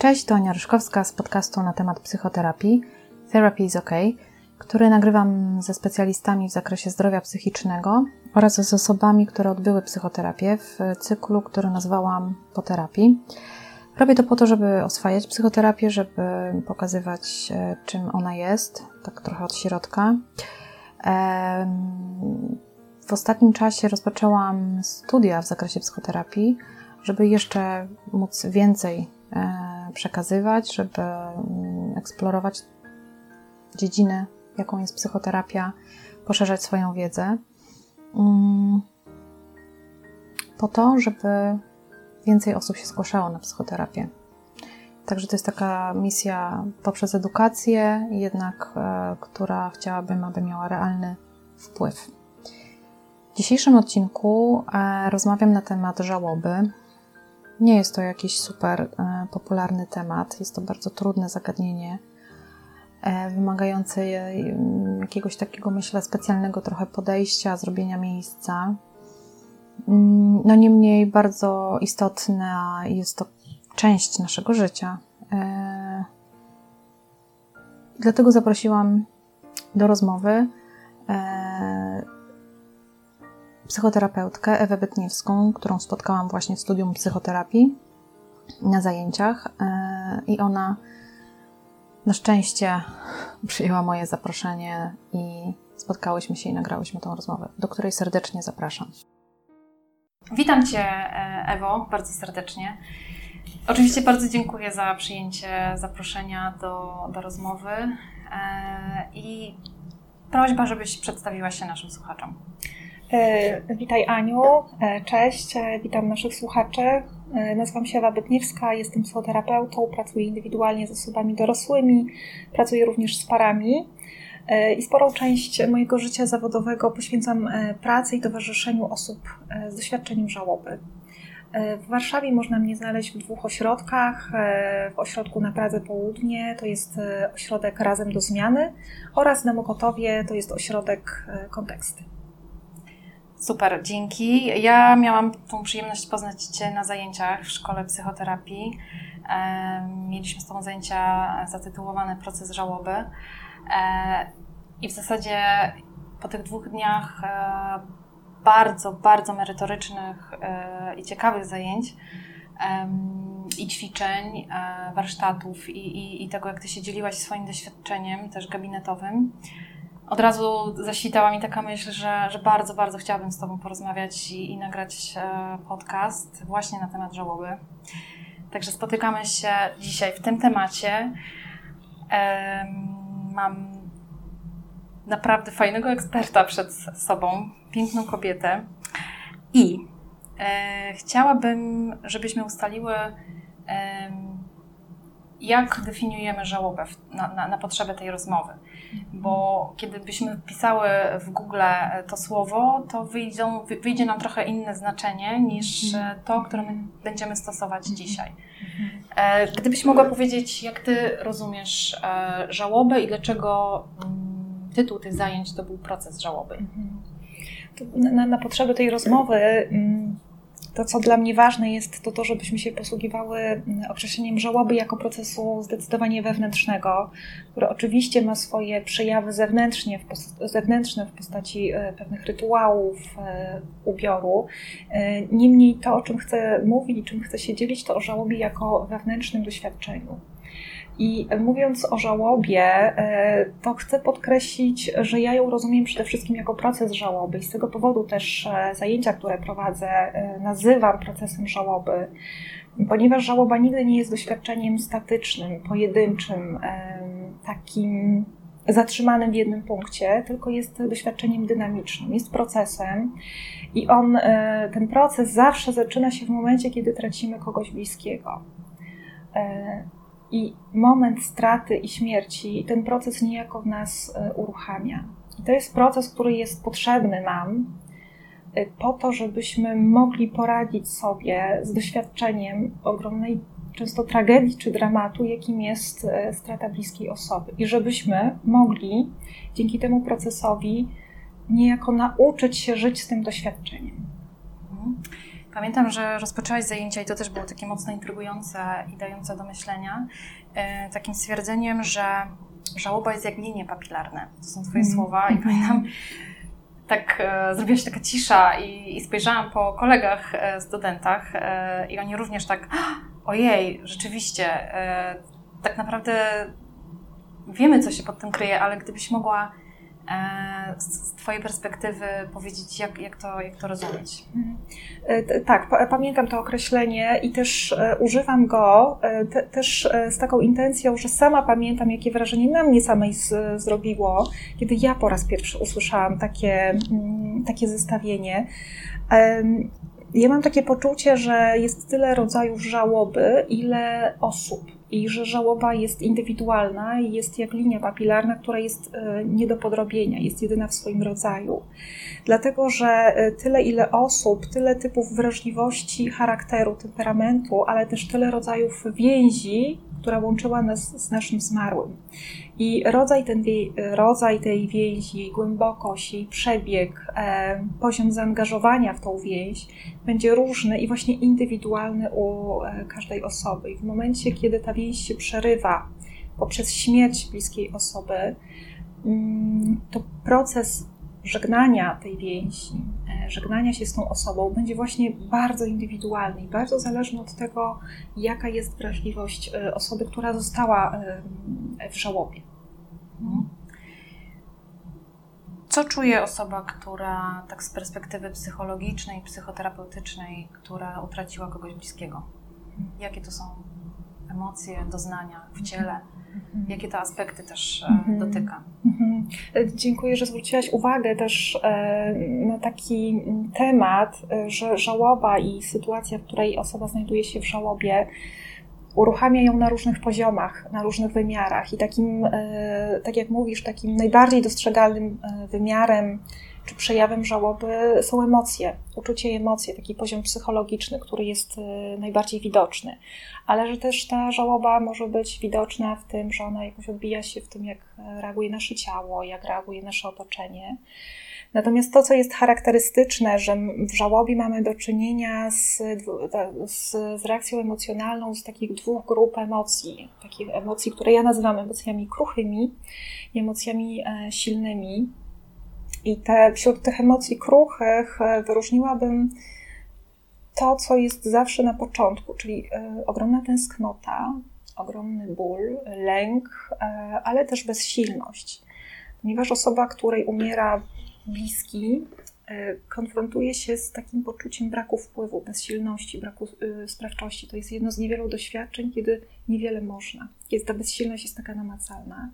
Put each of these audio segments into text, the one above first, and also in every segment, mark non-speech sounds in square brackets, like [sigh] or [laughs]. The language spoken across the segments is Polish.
Cześć, to Ania Ryszkowska z podcastu na temat psychoterapii Therapy is OK, który nagrywam ze specjalistami w zakresie zdrowia psychicznego oraz z osobami, które odbyły psychoterapię w cyklu, który nazwałam po terapii. Robię to po to, żeby oswajać psychoterapię, żeby pokazywać, e, czym ona jest, tak trochę od środka. W ostatnim czasie rozpoczęłam studia w zakresie psychoterapii, żeby jeszcze móc więcej e, przekazywać, żeby mm, eksplorować dziedzinę, jaką jest psychoterapia, poszerzać swoją wiedzę. Mm, po to, żeby więcej osób się zgłaszało na psychoterapię. Także to jest taka misja poprzez edukację, jednak e, która chciałabym, aby miała realny wpływ. W dzisiejszym odcinku e, rozmawiam na temat żałoby. Nie jest to jakiś super e, popularny temat, jest to bardzo trudne zagadnienie, wymagające jakiegoś takiego, myślę, specjalnego trochę podejścia, zrobienia miejsca. Mm, no niemniej bardzo istotna jest to część naszego życia. E, dlatego zaprosiłam do rozmowy e, psychoterapeutkę Ewę Bytniewską, którą spotkałam właśnie w studium psychoterapii na zajęciach e, i ona na szczęście przyjęła moje zaproszenie i spotkałyśmy się i nagrałyśmy tą rozmowę, do której serdecznie zapraszam. Witam Cię, Ewo, bardzo serdecznie. Oczywiście bardzo dziękuję za przyjęcie zaproszenia do, do rozmowy e, i prośba, żebyś przedstawiła się naszym słuchaczom. E, witaj Aniu, e, cześć, witam naszych słuchaczy. Nazywam się Ewa Bytniewska, jestem psychoterapeutą, pracuję indywidualnie z osobami dorosłymi, pracuję również z parami i sporą część mojego życia zawodowego poświęcam pracy i towarzyszeniu osób z doświadczeniem żałoby. E, w Warszawie można mnie znaleźć w dwóch ośrodkach. E, w ośrodku na Pradze Południe to jest e, ośrodek Razem do Zmiany oraz na Mokotowie to jest ośrodek Konteksty. Super, dzięki. Ja miałam tą przyjemność poznać Cię na zajęciach w szkole psychoterapii. Mieliśmy z Tobą zajęcia zatytułowane Proces żałoby. I w zasadzie po tych dwóch dniach bardzo, bardzo merytorycznych e, i ciekawych zajęć i ćwiczeń, e, warsztatów i, i, i tego, jak Ty się dzieliłaś swoim doświadczeniem, też gabinetowym, od razu zaświtała mi taka myśl, że, że bardzo, bardzo chciałabym z Tobą porozmawiać i, i nagrać e, podcast właśnie na temat żałoby. Także spotykamy się dzisiaj w tym temacie. Mam naprawdę fajnego eksperta przed sobą, piękną kobietę. I e, chciałabym, żebyśmy ustaliły, jak definiujemy żałobę na, na, na potrzeby tej rozmowy. Bo kiedy byśmy wpisały w Google to słowo, to wyjdą, wyjdzie nam trochę inne znaczenie niż mhm. to, które my będziemy stosować mhm. dzisiaj. E, gdybyś mogła powiedzieć, jak ty rozumiesz e, żałobę i dlaczego mm, tytuł tych zajęć to był proces żałoby? Mhm na, na potrzeby tej rozmowy mm, to, co dla mnie ważne jest, to to, żebyśmy się posługiwały mm, określeniem żałoby jako procesu zdecydowanie wewnętrznego, który oczywiście ma swoje przejawy zewnętrznie w zewnętrzne w postaci e, pewnych rytuałów, e, ubioru. E, niemniej to, o czym chcę mówić czym chcę się dzielić, to o żałobie jako wewnętrznym doświadczeniu. I mówiąc o żałobie, e, to chcę podkreślić, że ja ją rozumiem przede wszystkim jako proces żałoby. I z tego powodu też e, zajęcia, które prowadzę, e, nazywam procesem żałoby, ponieważ żałoba nigdy nie jest doświadczeniem statycznym, pojedynczym, takim zatrzymanym w jednym punkcie, tylko jest doświadczeniem dynamicznym, jest procesem. I on, ten proces zawsze zaczyna się w momencie, kiedy tracimy kogoś bliskiego i moment straty i śmierci ten proces niejako w nas e, uruchamia. I to jest proces, który jest potrzebny nam e, po to, żebyśmy mogli poradzić sobie z doświadczeniem ogromnej często tragedii czy dramatu, jakim jest e, strata bliskiej osoby. I żebyśmy mogli dzięki temu procesowi niejako nauczyć się żyć z tym doświadczeniem. Mhm. Pamiętam, że rozpoczęłaś zajęcia i to też było takie mocno intrygujące i dające do myślenia, e, takim stwierdzeniem, że żałoba jest jak linie papilarne. To są Twoje mm. słowa i pamiętam, tak e, zrobiła się taka cisza i, i spojrzałam po kolegach, e, studentach e, i oni również tak, ojej, rzeczywiście, e, tak naprawdę wiemy, co się pod tym kryje, ale gdybyś mogła z Twojej perspektywy powiedzieć, jak, jak, to, jak to rozumieć? Mhm. E, tak, pamiętam to określenie i też e, używam go te, też z taką intencją, że sama pamiętam, jakie wrażenie na mnie samej z, zrobiło, kiedy ja po raz pierwszy usłyszałam takie, mm, takie zestawienie. Ja mam takie poczucie, że jest tyle rodzajów żałoby, ile osób i że żałoba jest indywidualna i jest jak linia papilarna, która jest e, nie do podrobienia, jest jedyna w swoim rodzaju. Dlatego, że e, tyle ile osób, tyle typów wrażliwości, charakteru, temperamentu, ale też tyle rodzajów więzi, która łączyła nas z naszym zmarłym. I rodzaj, ten, rodzaj tej więzi, jej głębokość, jej przebieg, e, poziom zaangażowania w tą więź będzie różny i właśnie indywidualny u e, każdej osoby. I w momencie, kiedy ta więź się przerywa poprzez śmierć bliskiej osoby, mm, to proces żegnania tej więzi, e, żegnania się z tą osobą będzie właśnie bardzo indywidualny i bardzo zależny od tego, jaka jest wrażliwość osoby, która została w żałobie. Co czuje osoba, która tak z perspektywy psychologicznej, psychoterapeutycznej, która utraciła kogoś bliskiego? Jakie to są emocje, doznania w ciele? Jakie to aspekty też mhm. dotyka? Mhm. Dziękuję, że zwróciłaś uwagę też e, na taki temat, e, że żałoba i sytuacja, w której osoba znajduje się w żałobie, uruchamia ją na różnych poziomach, na różnych wymiarach. I takim, e, tak jak mówisz, takim najbardziej dostrzegalnym wymiarem czy przejawem żałoby są emocje, uczucie i emocje, taki poziom psychologiczny, który jest y, najbardziej widoczny. Ale że też ta żałoba może być widoczna w tym, że ona jakoś odbija się w tym, jak reaguje nasze ciało, jak reaguje nasze otoczenie. Natomiast to, co jest charakterystyczne, że w żałobie mamy do czynienia z, z, z, reakcją emocjonalną z takich dwóch grup emocji. Takich emocji, które ja nazywam emocjami kruchymi i emocjami e, silnymi. I te, wśród tych emocji kruchych e, wyróżniłabym to, co jest zawsze na początku, czyli e, ogromna tęsknota, ogromny ból, lęk, ale też bezsilność. Ponieważ osoba, której umiera bliski, konfrontuje się z takim poczuciem braku wpływu, bezsilności, braku sprawczości. To jest jedno z niewielu doświadczeń, kiedy niewiele można, kiedy ta bezsilność jest taka namacalna.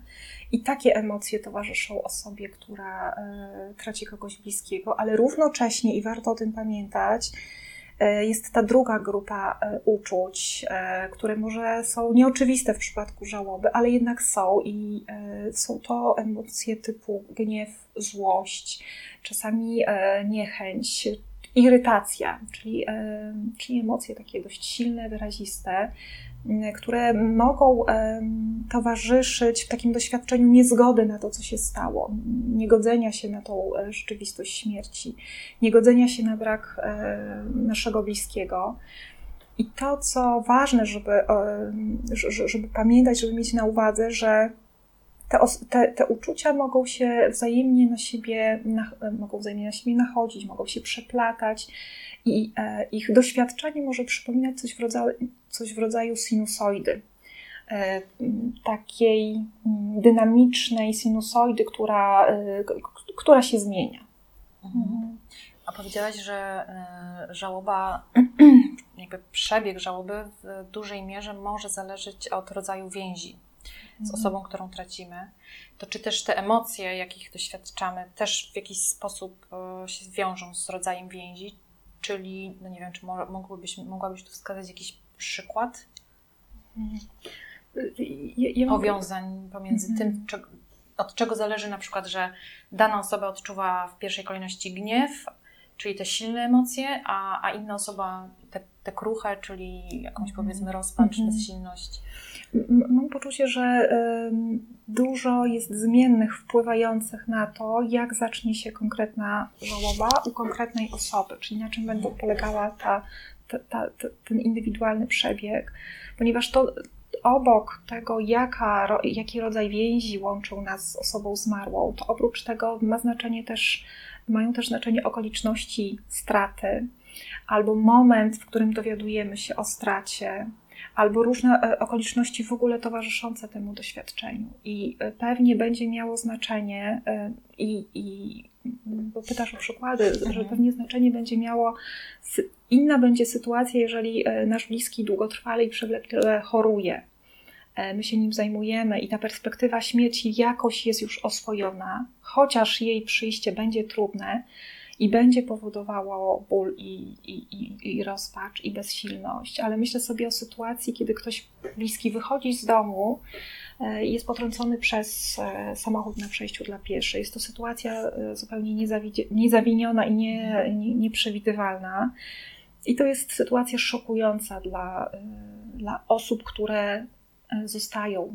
I takie emocje towarzyszą osobie, która e, traci kogoś bliskiego, ale równocześnie, i warto o tym pamiętać, e, jest ta druga grupa e, uczuć, które może są nieoczywiste w przypadku żałoby, ale jednak są i są to emocje typu gniew, złość, czasami niechęć, irytacja, czyli, czyli emocje takie dość silne, wyraziste, które mogą towarzyszyć w takim doświadczeniu niezgody na to, co się stało, niegodzenia się na tą e, rzeczywistość śmierci, niegodzenia się na brak e, naszego bliskiego. I to, co ważne, żeby, żeby pamiętać, żeby mieć na uwadze, że te, te, te, uczucia mogą się wzajemnie na siebie, mogą wzajemnie na siebie nachodzić, mogą się przeplatać i e, ich doświadczenie może przypominać coś w rodzaju, coś w rodzaju sinusoidy. E, takiej mm, dynamicznej sinusoidy, która, e, która się zmienia. Mhm. A powiedziałaś, że żałoba, [clears throat] jakby przebieg żałoby w dużej mierze może zależeć od rodzaju więzi z mhm. osobą, którą tracimy. To czy też te emocje, jakich doświadczamy, też w jakiś sposób się wiążą z rodzajem więzi? Czyli, no nie wiem, czy mogłabyś, mogłabyś tu wskazać jakiś przykład ja, ja powiązań pomiędzy -hmm. tym, od czego zależy na przykład, że dana osoba odczuwa w pierwszej kolejności gniew, czyli te silne emocje, a, a inna osoba te, te kruche, czyli jakąś mhm. powiedzmy rozpacz, mm -hmm. bezsilność? Mam poczucie, że dużo jest zmiennych wpływających na to, jak zacznie się konkretna żałoba u konkretnej osoby, czyli na czym będzie polegała ta, ta, ta, ten indywidualny przebieg, ponieważ to obok tego, jaka, jaki rodzaj więzi łączył nas z osobą zmarłą, to oprócz tego ma znaczenie też, mają też znaczenie okoliczności straty, albo moment, w którym dowiadujemy się o stracie, albo różne e, okoliczności w ogóle towarzyszące temu doświadczeniu. I e, pewnie będzie miało znaczenie, e, i, i bo pytasz o przykłady, mhm. że pewnie znaczenie będzie miało, inna będzie sytuacja, jeżeli nasz bliski długotrwale i przewlekle choruje. My się nim zajmujemy i ta perspektywa śmierci jakoś jest już oswojona, chociaż jej przyjście będzie trudne, i będzie powodowało ból i, i, i, i rozpacz i bezsilność, ale myślę sobie o sytuacji, kiedy ktoś bliski wychodzi z domu e, i jest potrącony przez e, samochód na przejściu dla pieszych. Jest to sytuacja e, zupełnie niezawiniona i nie, nie, nieprzewidywalna. I to jest sytuacja szokująca dla, dla osób, które zostają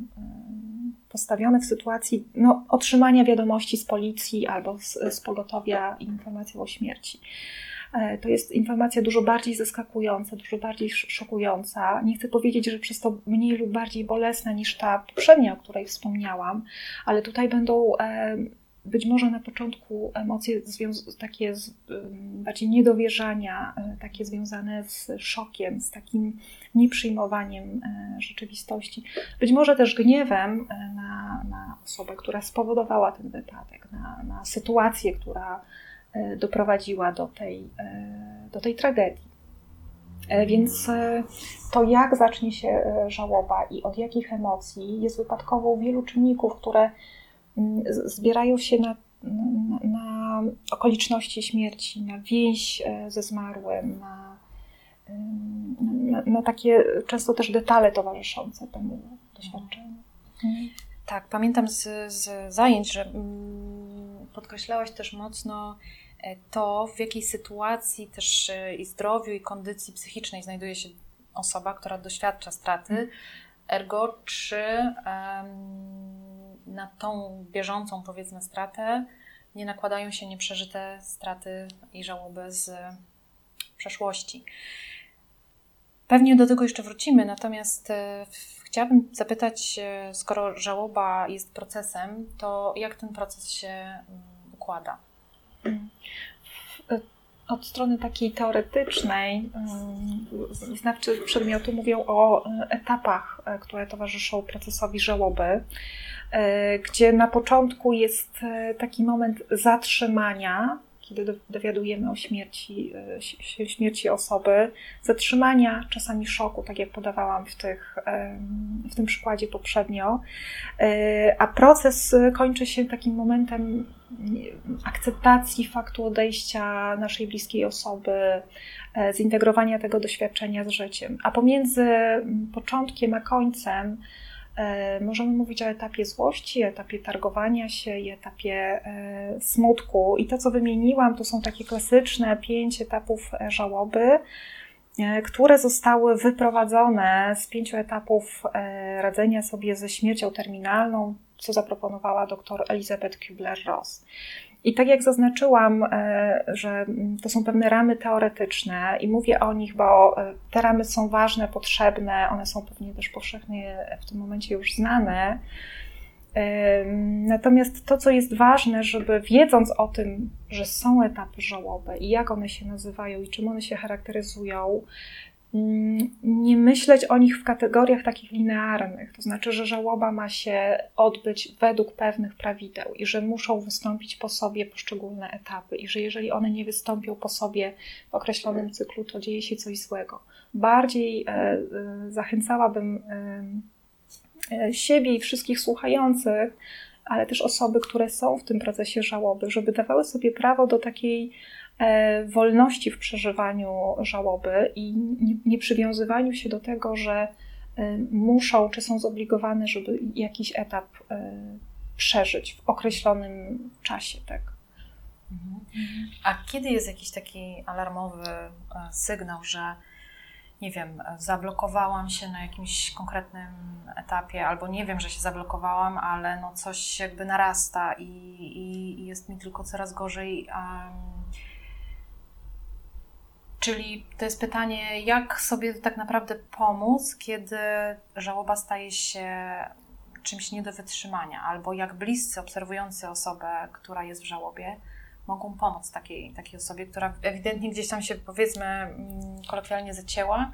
postawione w sytuacji no, otrzymania wiadomości z policji albo z, z pogotowia informacją o śmierci. E, to jest informacja dużo bardziej zaskakująca, dużo bardziej szokująca. Nie chcę powiedzieć, że przez to mniej lub bardziej bolesna niż ta poprzednia, o której wspomniałam, ale tutaj będą być może na początku emocje takie z, bardziej niedowierzania, e, takie związane z szokiem, z takim nieprzyjmowaniem e, rzeczywistości. Być może też gniewem e, na, na osobę, która spowodowała ten wypadek, na, na sytuację, która doprowadziła do tej, do tej tragedii. Więc to, jak zacznie się żałoba i od jakich emocji, jest wypadkową wielu czynników, które zbierają się na, na, na okoliczności śmierci, na więź e, ze zmarłym, na, na, na, takie często też detale towarzyszące temu doświadczeniu. Mhm. Tak, pamiętam z, z zajęć, że mm, podkreślałaś też mocno e, to, w jakiej sytuacji też e, i zdrowiu, i kondycji psychicznej znajduje się osoba, która doświadcza straty. Mhm. Ergo, czy um, na tą bieżącą, powiedzmy, stratę nie nakładają się nieprzeżyte straty i żałoby z przeszłości. Pewnie do tego jeszcze wrócimy, natomiast e, chciałabym zapytać, e, skoro żałoba jest procesem, to jak ten proces się mm, układa? Od strony takiej teoretycznej, mm, znawcy przedmiotu mówią o e, etapach, które towarzyszą procesowi żałoby. E, gdzie na początku jest e, taki moment zatrzymania, kiedy dowiadujemy o śmierci, e, śmierci osoby, zatrzymania, czasami szoku, tak jak podawałam w, tych, w tym przykładzie poprzednio, a proces kończy się takim momentem akceptacji faktu odejścia naszej bliskiej osoby, zintegrowania tego doświadczenia z życiem. A pomiędzy początkiem a końcem E, możemy mówić o etapie złości, etapie targowania się i etapie e, smutku. I to, co wymieniłam, to są takie klasyczne pięć etapów e, żałoby, które zostały wyprowadzone z pięciu etapów radzenia sobie ze śmiercią terminalną, co zaproponowała dr Elizabeth Kubler-Ross. I tak jak zaznaczyłam, e, że to są pewne ramy teoretyczne i mówię o nich, bo e, te ramy są ważne, potrzebne, one są pewnie też powszechnie w tym momencie już znane. Natomiast to, co jest ważne, żeby wiedząc o tym, że są etapy żałoby i jak one się nazywają i czym one się charakteryzują, nie myśleć o nich w kategoriach takich linearnych, to znaczy, że żałoba ma się odbyć według pewnych prawideł i że muszą wystąpić po sobie poszczególne etapy i że jeżeli one nie wystąpią po sobie w określonym cyklu, to dzieje się coś złego. Bardziej e, e, zachęcałabym e, siebie i wszystkich słuchających, ale też osoby, które są w tym procesie żałoby, żeby dawały sobie prawo do takiej wolności w przeżywaniu żałoby i nie przywiązywaniu się do tego, że e, muszą czy są zobligowane, żeby jakiś etap e, przeżyć w określonym czasie. Tak. Mhm. A kiedy jest jakiś taki alarmowy sygnał, że nie wiem, zablokowałam się na jakimś konkretnym etapie, albo nie wiem, że się zablokowałam, ale no coś jakby narasta i, i, i jest mi tylko coraz gorzej. Um, czyli to jest pytanie, jak sobie tak naprawdę pomóc, kiedy żałoba staje się czymś nie do wytrzymania, albo jak bliscy obserwujący osobę, która jest w żałobie, mogą pomóc takiej, takiej osobie, która ewidentnie gdzieś tam się powiedzmy mm, kolokwialnie zacięła,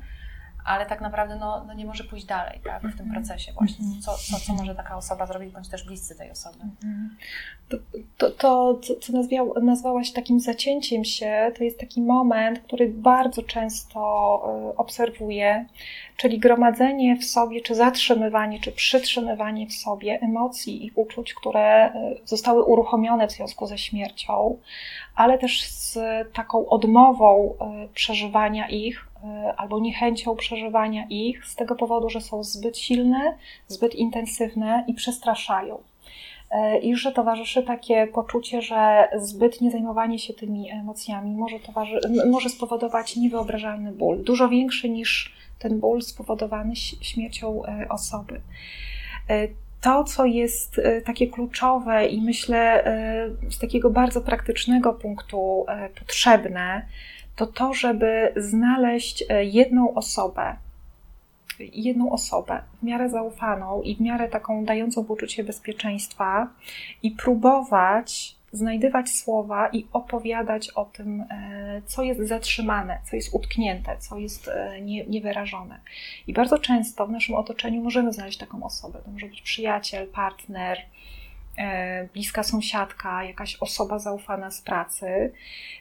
ale tak naprawdę no, no nie może pójść dalej tak, w tym mhm. procesie właśnie. Mhm. Co, co, co może taka osoba zrobić, bądź też bliscy tej osoby. To, to, to co nazwiał, nazwałaś takim zacięciem się, to jest taki moment, który bardzo często y, obserwuję, czyli gromadzenie w sobie, czy zatrzymywanie, czy przytrzymywanie w sobie emocji i uczuć, które y, zostały uruchomione w związku ze śmiercią, ale też z taką odmową y, przeżywania ich, albo niechęcią przeżywania ich, z tego powodu, że są zbyt silne, zbyt intensywne i przestraszają. I że towarzyszy takie poczucie, że zbytnie zajmowanie się tymi emocjami może, może spowodować niewyobrażalny ból, dużo większy niż ten ból spowodowany śmiercią e, osoby. E, to, co jest e, takie kluczowe i myślę z takiego bardzo praktycznego punktu potrzebne, to to, żeby znaleźć jedną osobę, jedną osobę w miarę zaufaną i w miarę taką dającą poczucie bezpieczeństwa i próbować znajdywać słowa i opowiadać o tym, e, co jest zatrzymane, co jest utknięte, co jest e, nie, niewyrażone. I bardzo często w naszym otoczeniu możemy znaleźć taką osobę. To może być przyjaciel, partner, e, bliska sąsiadka, jakaś osoba zaufana z pracy.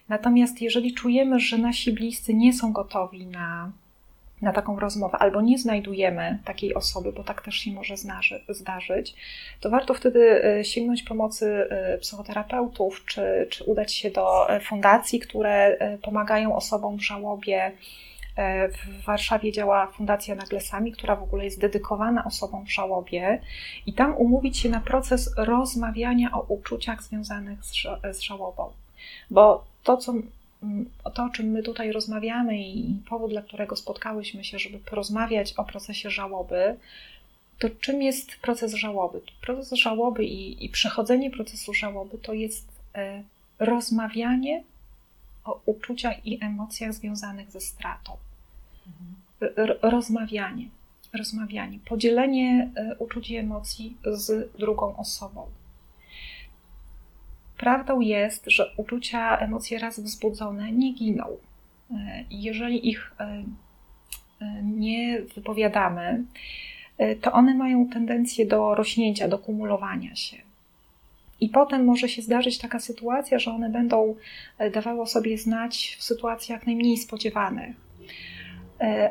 Natomiast jeżeli czujemy, że nasi bliscy nie są gotowi na na taką rozmowę, albo nie znajdujemy takiej osoby, bo tak też się może zdarzyć, to warto wtedy e, sięgnąć pomocy e, psychoterapeutów, czy, czy udać się do e, fundacji, które pomagają osobom w żałobie. W Warszawie działa Fundacja Naglesami, która w ogóle jest dedykowana osobom w żałobie, i tam umówić się na proces rozmawiania o uczuciach związanych z żałobą. Bo to, co to, o czym my tutaj rozmawiamy i powód, dla którego spotkałyśmy się, żeby porozmawiać o procesie żałoby, to czym jest proces żałoby? Proces żałoby i, i przechodzenie procesu żałoby to jest e, rozmawianie o uczuciach i emocjach związanych ze stratą. Rozmawianie, rozmawianie, podzielenie e, uczuć i emocji z drugą osobą. Prawdą jest, że uczucia, emocje raz wzbudzone nie giną. E, jeżeli ich e, nie wypowiadamy, to one mają tendencję do rośnięcia, do kumulowania się. I potem może się zdarzyć taka sytuacja, że one będą dawały sobie znać w sytuacjach najmniej spodziewanych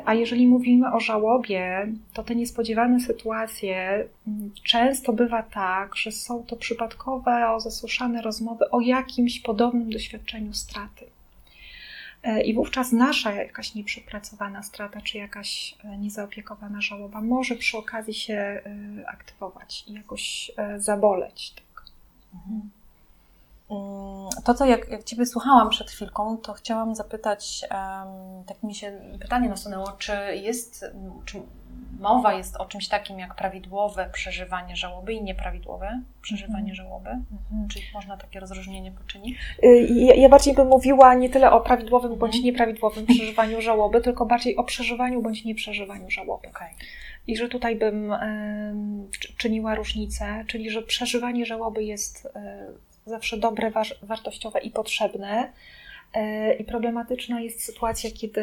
a jeżeli mówimy o żałobie, to te niespodziewane sytuacje mm, często bywa tak, że są to przypadkowe, zasłyszane rozmowy o jakimś podobnym doświadczeniu straty. E, I wówczas nasza jakaś nieprzepracowana strata, czy jakaś e, niezaopiekowana żałoba może przy okazji się aktywować i jakoś zaboleć. Tak. Mhm. Mm, to, co jak, jak Ciebie słuchałam przed chwilką, to chciałam zapytać, um, tak mi się pytanie nasunęło, czy jest, czy mowa jest o czymś takim jak prawidłowe przeżywanie żałoby i nieprawidłowe przeżywanie mm. żałoby? Mm. Czy można takie rozróżnienie poczynić? Y, ja, ja, bardziej bym mówiła nie tyle o prawidłowym mm. bądź mhm. nieprawidłowym [laughs] przeżywaniu żałoby, tylko bardziej o przeżywaniu bądź nieprzeżywaniu żałoby. Okay. I że tutaj bym y, czyniła różnicę, czyli że przeżywanie żałoby jest y, zawsze dobre, wartościowe i potrzebne. E, I problematyczna jest sytuacja, kiedy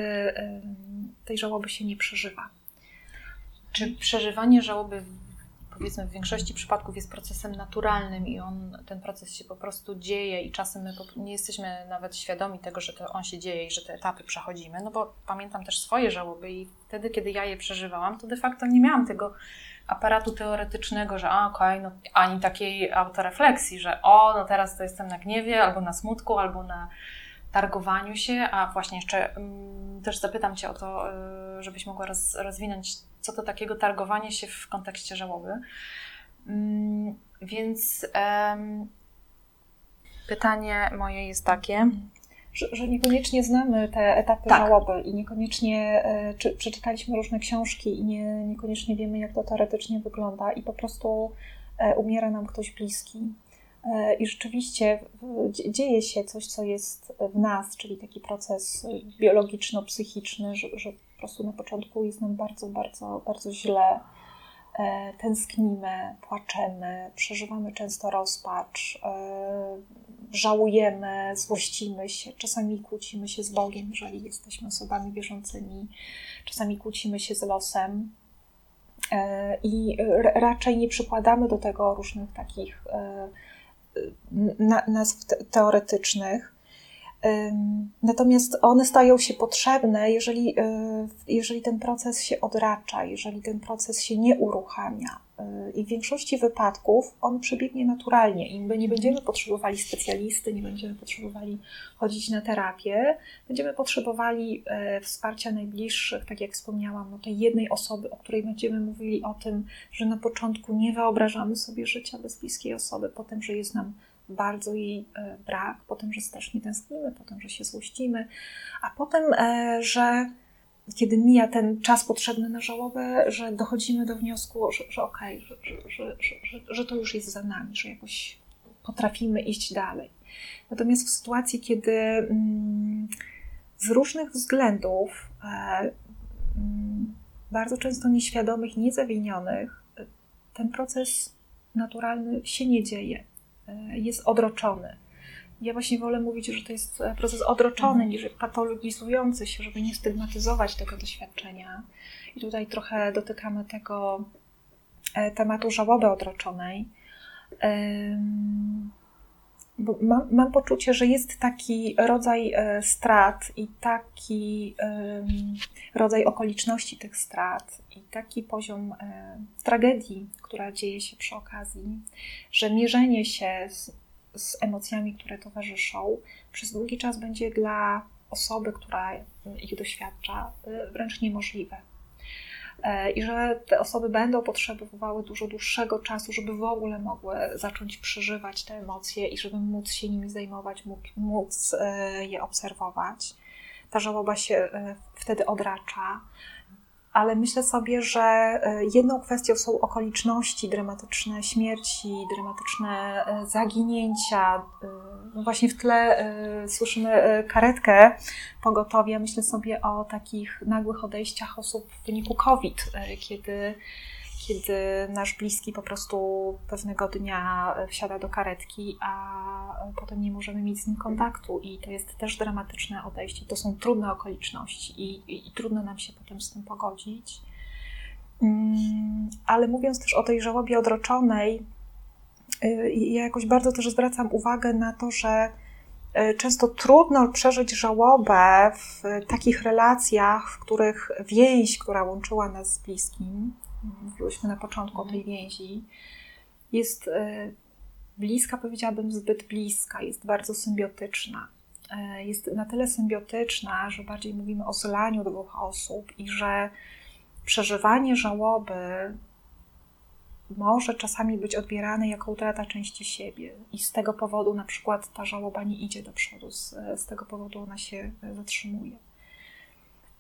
tej żałoby się nie przeżywa. Czy przeżywanie żałoby powiedzmy w większości przypadków jest procesem naturalnym i on, ten proces się po prostu dzieje i czasem my nie jesteśmy nawet świadomi tego, że to on się dzieje i że te etapy przechodzimy, no bo pamiętam też swoje żałoby i wtedy, kiedy ja je przeżywałam, to de facto nie miałam tego aparatu teoretycznego, że a, okay, no, ani takiej autorefleksji, że o, no teraz to jestem na gniewie, albo na smutku, albo na targowaniu się, a właśnie jeszcze mm, też zapytam Cię o to, y, żebyś mogła roz, rozwinąć, co to takiego targowanie się w kontekście żałoby. Mm, więc pytanie moje jest takie, że, że niekoniecznie znamy te etapy tak. żałoby i niekoniecznie e, czy, przeczytaliśmy różne książki i nie, niekoniecznie wiemy, jak to teoretycznie wygląda i po prostu e, umiera nam ktoś bliski. E, I rzeczywiście dzieje się coś, co jest w nas, czyli taki proces biologiczno-psychiczny, że, że po prostu na początku jest nam bardzo, bardzo, bardzo źle tęsknimy, płaczemy, przeżywamy często rozpacz, e, żałujemy, złościmy się, czasami kłócimy się z Bogiem, jeżeli jesteśmy osobami wierzącymi, czasami kłócimy się z losem. E, I raczej nie przykładamy do tego różnych takich nazw teoretycznych, Natomiast one stają się potrzebne, jeżeli, e, jeżeli ten proces się odracza, jeżeli ten proces się nie uruchamia. E, I w większości wypadków on przebiegnie naturalnie i my nie będziemy potrzebowali specjalisty, nie będziemy potrzebowali chodzić na terapię, będziemy potrzebowali e, wsparcia najbliższych, tak jak wspomniałam, no tej jednej osoby, o której będziemy mówili o tym, że na początku nie wyobrażamy sobie życia bez bliskiej osoby, potem, że jest nam bardzo jej e, brak, potem, że strasznie tęsknimy, potem, że się złościmy, a potem, e, że kiedy mija ten czas potrzebny na żałobę, że dochodzimy do wniosku, że, że okej, że, że, że, to już jest za nami, że jakoś potrafimy iść dalej. Natomiast w sytuacji, kiedy mm, z różnych względów, e, mm, bardzo często nieświadomych, niezawinionych, ten proces naturalny się nie dzieje. E, jest odroczony. Ja właśnie wolę mówić, że to jest e, proces odroczony mhm. niż patologizujący się, żeby nie stygmatyzować tego doświadczenia. I tutaj trochę dotykamy tego e, tematu żałoby odroczonej. Mam, mam poczucie, że jest taki rodzaj strat i taki rodzaj okoliczności tych strat i taki poziom tragedii, która dzieje się przy okazji, że mierzenie się z, z emocjami, które towarzyszą, przez długi czas będzie dla osoby, która ich doświadcza, wręcz niemożliwe. E, I że te osoby będą potrzebowały dużo dłuższego czasu, żeby w ogóle mogły zacząć przeżywać te emocje i żeby móc się nimi zajmować, móc e, je obserwować. Ta żałoba się e, wtedy odracza ale myślę sobie, że e, jedną kwestią są okoliczności, dramatyczne śmierci, dramatyczne e, zaginięcia. E, no właśnie w tle słyszymy karetkę pogotowia. Myślę sobie o takich nagłych odejściach osób w wyniku COVID, kiedy kiedy nasz bliski po prostu pewnego dnia wsiada do karetki, a potem nie możemy mieć z nim kontaktu i to jest też dramatyczne odejście. To są trudne okoliczności i, i, i trudno nam się potem z tym pogodzić. Mm, ale mówiąc też o tej żałobie odroczonej, y, ja jakoś bardzo też zwracam uwagę na to, że często trudno przeżyć żałobę w takich relacjach, w których więź, która łączyła nas z bliskim, mówiłyśmy na początku tej więzi, jest e, bliska, powiedziałabym zbyt bliska, jest bardzo symbiotyczna. E, jest na tyle symbiotyczna, że bardziej mówimy o zlaniu dwóch osób i że przeżywanie żałoby może czasami być odbierane jako utrata części siebie i z tego powodu na przykład ta żałoba nie idzie do przodu, z, z tego powodu ona się zatrzymuje.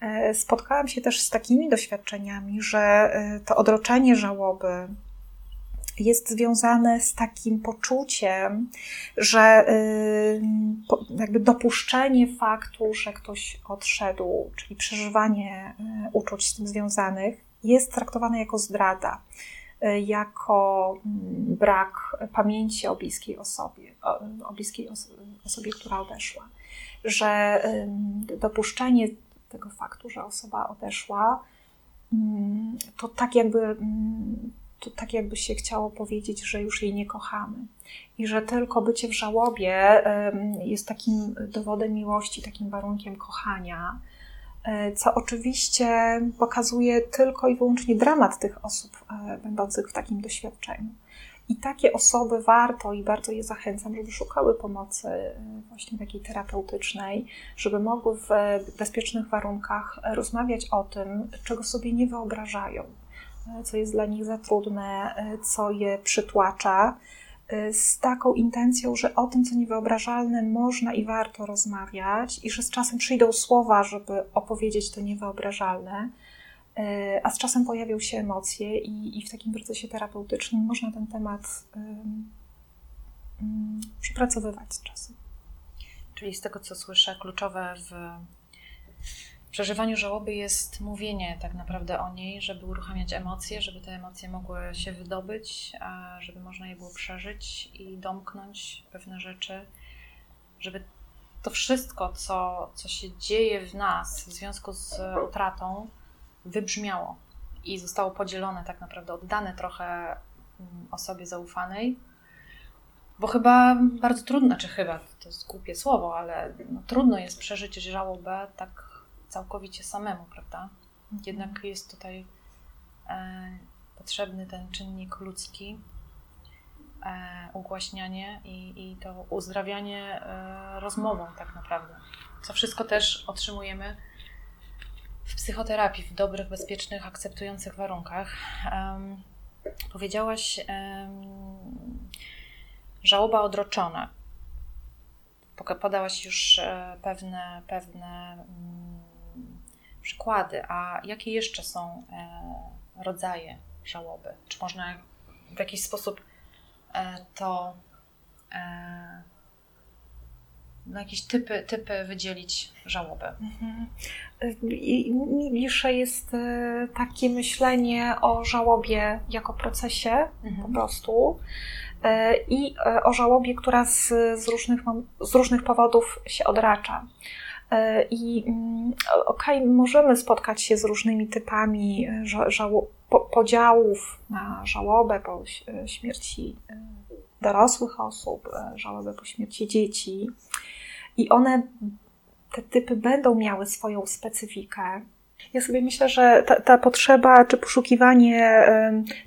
E, spotkałam się też z takimi doświadczeniami, że e, to odroczenie żałoby jest związane z takim poczuciem, że e, jakby dopuszczenie faktu, że ktoś odszedł, czyli przeżywanie uczuć z tym związanych, jest traktowane jako zdrada, jako mm, brak pamięci o bliskiej osobie, o bliskiej osobie, która odeszła. Że dopuszczenie tego faktu, że osoba odeszła, mm, to tak jakby, mm, to tak jakby się chciało powiedzieć, że już jej nie kochamy. I że tylko bycie w żałobie jest takim dowodem miłości, takim warunkiem kochania, e, co oczywiście pokazuje tylko i wyłącznie dramat tych osób e, będących w takim doświadczeniu. I takie osoby warto i bardzo je zachęcam, żeby szukały pomocy e, właśnie takiej terapeutycznej, żeby mogły w bezpiecznych warunkach rozmawiać o tym, czego sobie nie wyobrażają, e, co jest dla nich za trudne, e, co je przytłacza. z taką intencją, że o tym, co niewyobrażalne, można i warto rozmawiać, i że z czasem przyjdą słowa, żeby opowiedzieć to niewyobrażalne, a z czasem pojawią się emocje, i, i w takim procesie terapeutycznym można ten temat um, um, przepracowywać z czasem. Czyli z tego, co słyszę, kluczowe w przeżywaniu żałoby jest mówienie tak naprawdę o niej, żeby uruchamiać emocje, żeby te emocje mogły się wydobyć, żeby można je było przeżyć i domknąć pewne rzeczy, żeby to wszystko, co, co się dzieje w nas w związku z utratą, wybrzmiało i zostało podzielone, tak naprawdę oddane trochę mm, osobie zaufanej. Bo chyba bardzo trudno, czy chyba to jest głupie słowo, ale no, trudno jest przeżyć żałobę tak całkowicie samemu, prawda? Jednak jest tutaj e, potrzebny ten czynnik ludzki, e, ugłaśnianie i, i to uzdrawianie e, rozmową, tak naprawdę. Co wszystko też otrzymujemy w psychoterapii, w dobrych, bezpiecznych, akceptujących warunkach. Um, powiedziałaś, um, żałoba odroczona. Podałaś już e, pewne, pewne um, przykłady, a jakie jeszcze są e, rodzaje żałoby? Czy można w jakiś sposób e, to na jakieś typy, typy wydzielić żałobę. Mhm. Bliższe jest e, takie myślenie o żałobie jako procesie mhm. po prostu e, i e, o żałobie, która z, z, różnych, z różnych powodów się odracza. I mm, okej, okay, możemy spotkać się z różnymi typami żało, podziałów na żałobę po śmierci dorosłych osób, żałobę po śmierci dzieci. I one, te typy będą miały swoją specyfikę. Ja sobie myślę, że ta, ta potrzeba, czy poszukiwanie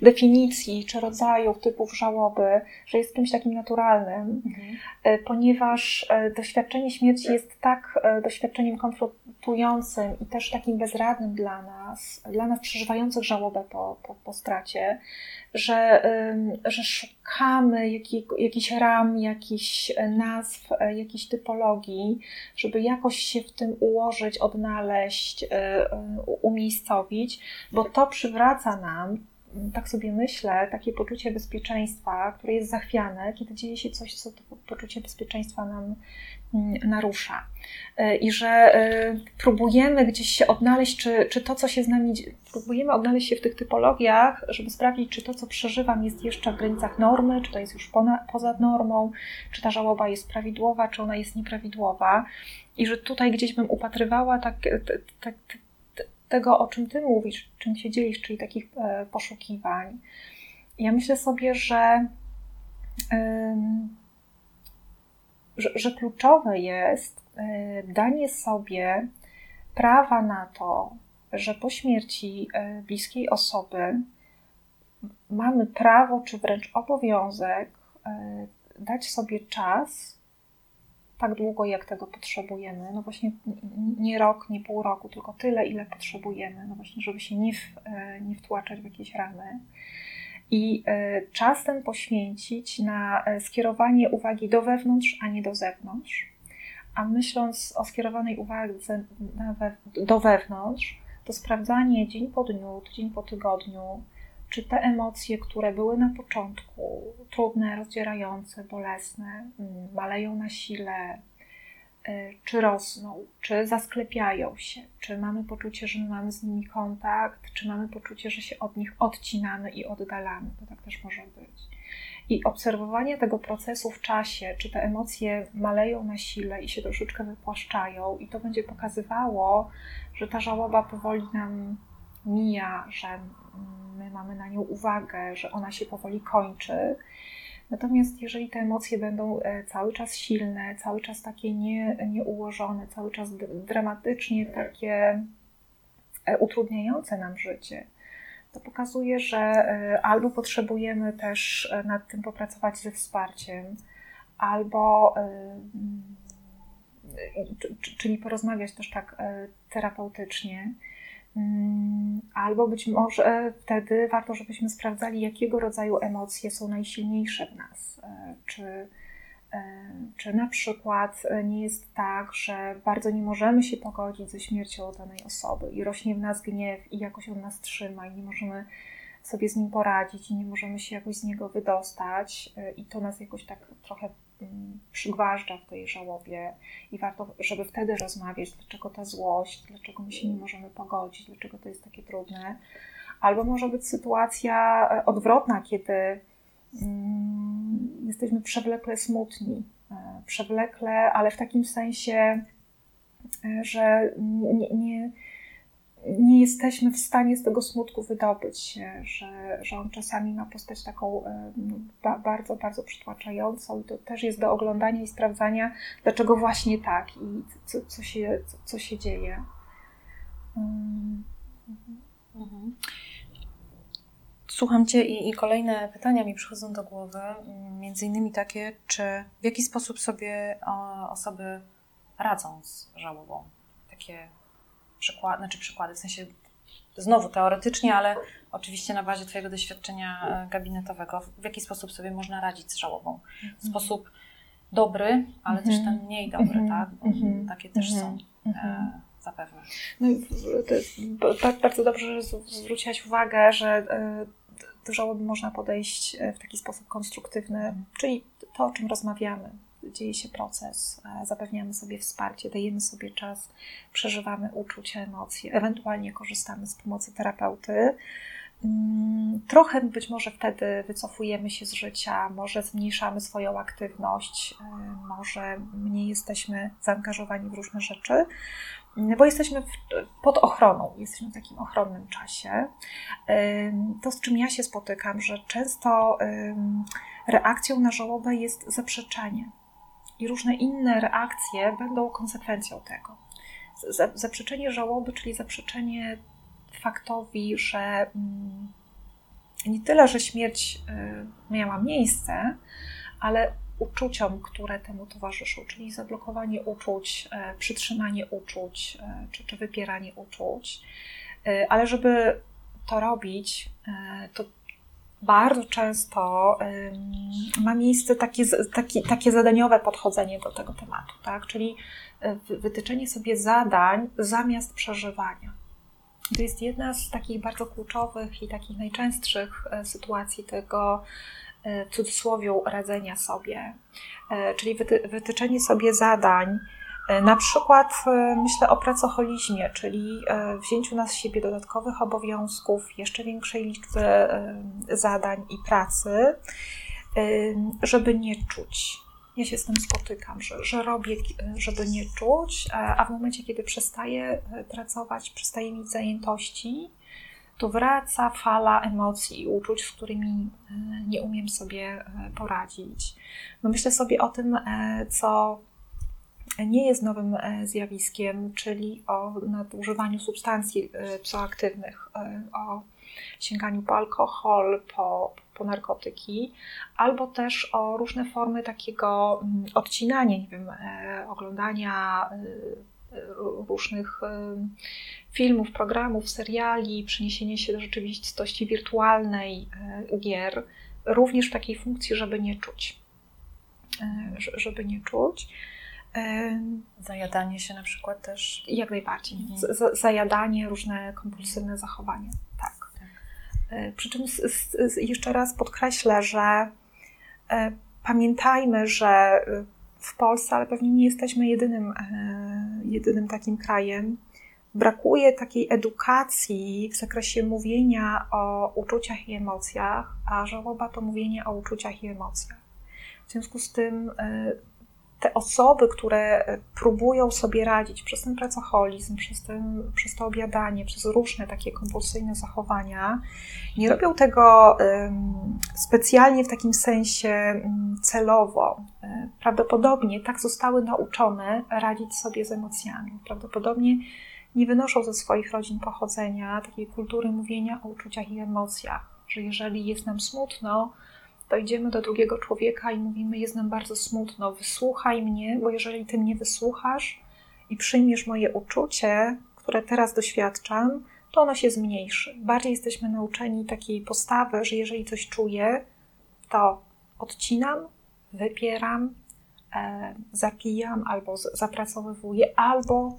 definicji, czy rodzajów, typów żałoby, że jest czymś takim naturalnym, mhm. y, ponieważ y, doświadczenie śmierci jest tak doświadczeniem konfrontującym i też takim bezradnym dla nas, dla nas przeżywających żałobę po, po, po stracie, że, że szukamy jakichś ram, jakichś nazw, jakichś typologii, żeby jakoś się w tym ułożyć, odnaleźć, e, umiejscowić, bo to przywraca nam tak sobie myślę, takie poczucie bezpieczeństwa, które jest zachwiane, kiedy dzieje się coś, co to poczucie bezpieczeństwa nam mm, narusza. E, I że e, próbujemy gdzieś się odnaleźć, czy, czy to, co się z nami, próbujemy odnaleźć się w tych typologiach, żeby sprawdzić, czy to, co przeżywam, jest jeszcze w granicach normy, czy to jest już poza normą, czy ta żałoba jest prawidłowa, czy ona jest nieprawidłowa. I że tutaj gdzieś bym upatrywała tak, tak, tak tego, o czym Ty mówisz, czym się dzielisz, czyli takich e, poszukiwań. Ja myślę sobie, że, że, że kluczowe jest e, danie sobie prawa na to, że po śmierci e, bliskiej osoby mamy prawo, czy wręcz obowiązek dać sobie czas tak długo, jak tego potrzebujemy. No właśnie nie rok, nie pół roku, tylko tyle, ile potrzebujemy, no właśnie, żeby się nie, w, e, nie wtłaczać w jakieś ramy. I e, czas ten poświęcić na e, skierowanie uwagi do wewnątrz, a nie do zewnątrz. A myśląc o skierowanej uwadze do wewnątrz, to sprawdzanie dzień po dniu, tydzień po tygodniu, czy te emocje, które były na początku trudne, rozdzierające, bolesne, mm, maleją na sile, y, czy rosną, czy zasklepiają się, czy mamy poczucie, że my mamy z nimi kontakt, czy mamy poczucie, że się od nich odcinamy i oddalamy, bo tak też może być. I obserwowanie tego procesu w czasie, czy te emocje maleją na sile i się troszeczkę wypłaszczają, i to będzie pokazywało, że ta żałoba powoli nam mija, że my mamy na nią uwagę, że ona się powoli kończy. Natomiast jeżeli te emocje będą e, cały czas silne, cały czas takie nie, nieułożone, cały czas dramatycznie takie e, utrudniające nam życie, to pokazuje, że e, albo potrzebujemy też nad tym popracować ze wsparciem, albo czyli porozmawiać też tak terapeutycznie, Mm, albo być może wtedy warto, żebyśmy sprawdzali, jakiego rodzaju emocje są najsilniejsze w nas. E, czy, e, czy na przykład nie jest tak, że bardzo nie możemy się pogodzić ze śmiercią danej osoby i rośnie w nas gniew i jakoś on nas trzyma i nie możemy sobie z nim poradzić i nie możemy się jakoś z niego wydostać e, i to nas jakoś tak trochę mm, przygważdża w tej żałobie i warto, żeby wtedy rozmawiać, dlaczego ta złość, dlaczego my się nie możemy pogodzić, dlaczego to jest takie trudne. Albo może być sytuacja e, odwrotna, kiedy mm, jesteśmy przewlekle smutni, e, przewlekle, ale w takim sensie, że nie, nie nie jesteśmy w stanie z tego smutku wydobyć się, że, że on czasami ma postać taką e, no, ba, bardzo, bardzo przytłaczającą i to też jest do oglądania i sprawdzania, dlaczego właśnie tak i co, co, się, co, co się dzieje. Mm, mhm. Słucham Cię i, i, kolejne pytania mi przychodzą do głowy, między innymi takie, czy w jaki sposób sobie osoby radzą z żałobą? Takie przykłady, znaczy przykłady, w sensie znowu teoretycznie, ale oczywiście na bazie Twojego doświadczenia e, gabinetowego, w jaki sposób sobie można radzić z żałobą. W mhm. sposób dobry, ale też ten mniej dobry, mhm. tak? Mhm. Takie też są. E, zapewne. No, to jest bardzo dobrze, że zwróciłaś uwagę, że e, do żałoby można podejść e, w taki sposób konstruktywny, czyli to, o czym rozmawiamy dzieje się proces, e, zapewniamy sobie wsparcie, dajemy sobie czas, przeżywamy uczucia, emocje, ewentualnie korzystamy z pomocy terapeuty. Mm, trochę być może wtedy wycofujemy się z życia, może zmniejszamy swoją aktywność, e, może mniej jesteśmy zaangażowani w różne rzeczy, mm, bo jesteśmy pod ochroną, jesteśmy w takim ochronnym czasie. To, z czym ja się spotykam, że często reakcją na żałobę jest zaprzeczenie i różne inne reakcje będą konsekwencją tego. Zaprzeczenie żałoby, czyli zaprzeczenie faktowi, że mm, nie tyle, że śmierć y, miała miejsce, ale uczuciom, które temu towarzyszą, czyli zablokowanie uczuć, y, przytrzymanie uczuć y, czy, czy wypieranie uczuć. Ale żeby to robić, to bardzo często ma miejsce takie, takie, takie zadaniowe podchodzenie do tego tematu, tak? czyli y, wytyczenie sobie zadań zamiast przeżywania. To jest jedna z takich bardzo kluczowych i takich najczęstszych e, sytuacji tego e, w cudzysłowie radzenia sobie, e, czyli wytyczenie sobie zadań, E, na przykład e, myślę o pracoholizmie, czyli e, wzięciu na siebie dodatkowych obowiązków, jeszcze większej liczby zadań i pracy, żeby nie czuć. Ja się z tym spotykam, że, że robię, żeby nie czuć, a w momencie, kiedy przestaję pracować, przestaję mieć zajętości, to wraca fala emocji i uczuć, z którymi nie umiem sobie poradzić. No myślę sobie o tym, co nie jest nowym e, zjawiskiem, czyli o nadużywaniu substancji e, psychoaktywnych, e, o sięganiu po alkohol, po, po narkotyki, albo też o różne formy takiego mm, odcinania, nie wiem, oglądania różnych filmów, programów, seriali, przeniesienie się do rzeczywistości wirtualnej, gier, również w takiej funkcji, żeby nie czuć. Żeby nie czuć. Zajadanie się na przykład też? Jak najbardziej. Mhm. Zajadanie, różne kompulsywne zachowania. Tak. tak. E, przy czym z, z, jeszcze raz podkreślę, że e, pamiętajmy, że e, w Polsce, ale pewnie nie jesteśmy jedynym, jedynym takim krajem, brakuje takiej edukacji w zakresie mówienia o uczuciach i emocjach, a żałoba to mówienie o uczuciach i emocjach. W związku z tym te osoby, które próbują sobie radzić przez ten pracoholizm, przez, ten, przez to obiadanie, przez różne takie kompulsyjne zachowania, nie robią tego specjalnie w takim sensie celowo. E, prawdopodobnie tak zostały nauczone radzić sobie z emocjami. Prawdopodobnie nie wynoszą ze swoich rodzin pochodzenia takiej kultury mówienia o uczuciach i emocjach, że jeżeli jest nam smutno, to idziemy do drugiego człowieka i mówimy: Jest nam bardzo smutno, wysłuchaj mnie, bo jeżeli ty mnie wysłuchasz i przyjmiesz moje uczucie, które teraz doświadczam, to ono się zmniejszy. Bardziej jesteśmy nauczeni takiej postawy, że jeżeli coś czuję, to odcinam, wypieram, e, zapijam albo zapracowywuję, albo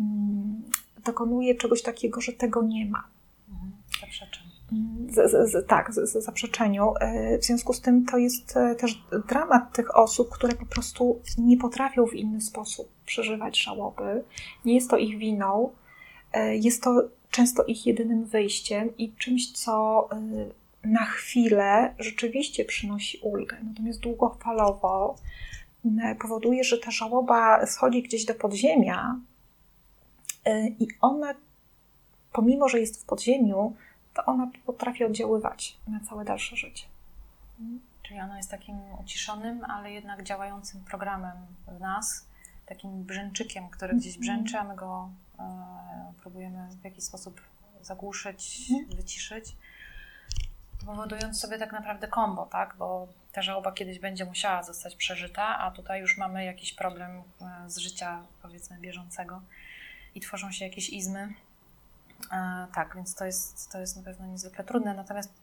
mm, dokonuję czegoś takiego, że tego nie ma. Mhm. Zaprzeczam. Z, z, z, tak, z, zaprzeczeniu. E, w związku z tym to jest e, też dramat tych osób, które po prostu nie potrafią w inny sposób przeżywać żałoby. Nie jest to ich winą, e, jest to często ich jedynym wyjściem i czymś, co na chwilę rzeczywiście przynosi ulgę. Natomiast długofalowo powoduje, że ta żałoba schodzi gdzieś do podziemia i ona, pomimo że jest w podziemiu, to ona potrafi oddziaływać na całe dalsze życie. Czyli ona jest takim uciszonym, ale jednak działającym programem w nas, takim brzęczykiem, który gdzieś mhm. brzęczy, a my go e, próbujemy w jakiś sposób zagłuszyć, mhm. wyciszyć, powodując sobie tak naprawdę kombo, tak? Bo ta żałoba kiedyś będzie musiała zostać przeżyta, a tutaj już mamy jakiś problem e, z życia, powiedzmy, bieżącego i tworzą się jakieś izmy, tak, więc to jest, to jest na pewno niezwykle trudne. Natomiast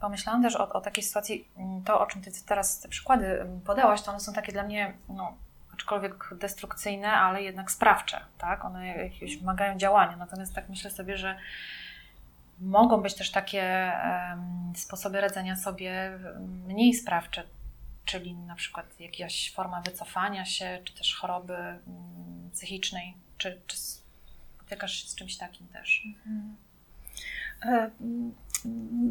pomyślałam też o, o takiej sytuacji, mm, to o czym Ty teraz te przykłady mm, podałaś, to one są takie dla mnie, no, aczkolwiek destrukcyjne, ale jednak sprawcze, tak? One jakieś wymagają działania. Natomiast tak myślę sobie, że mogą być też takie um, sposoby radzenia sobie mniej sprawcze, czyli na przykład jakaś forma wycofania się, czy też choroby um, psychicznej, czy, czy spotykasz się z czymś takim też? Mhm. E,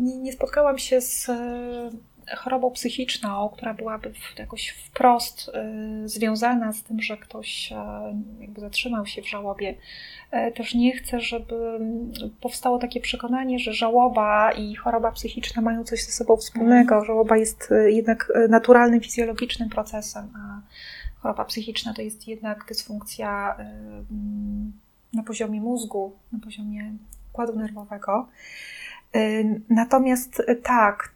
nie, nie spotkałam się z e, chorobą psychiczną, która byłaby jakoś wprost e, związana z tym, że ktoś jakby zatrzymał się w żałobie. Też nie chcę, żeby powstało takie przekonanie, że żałoba i choroba psychiczna mają coś ze sobą wspólnego. Mhm. Żałoba jest jednak naturalnym, fizjologicznym procesem, a choroba psychiczna to jest jednak dysfunkcja na poziomie mózgu, na poziomie układu nerwowego. Y, natomiast y, tak,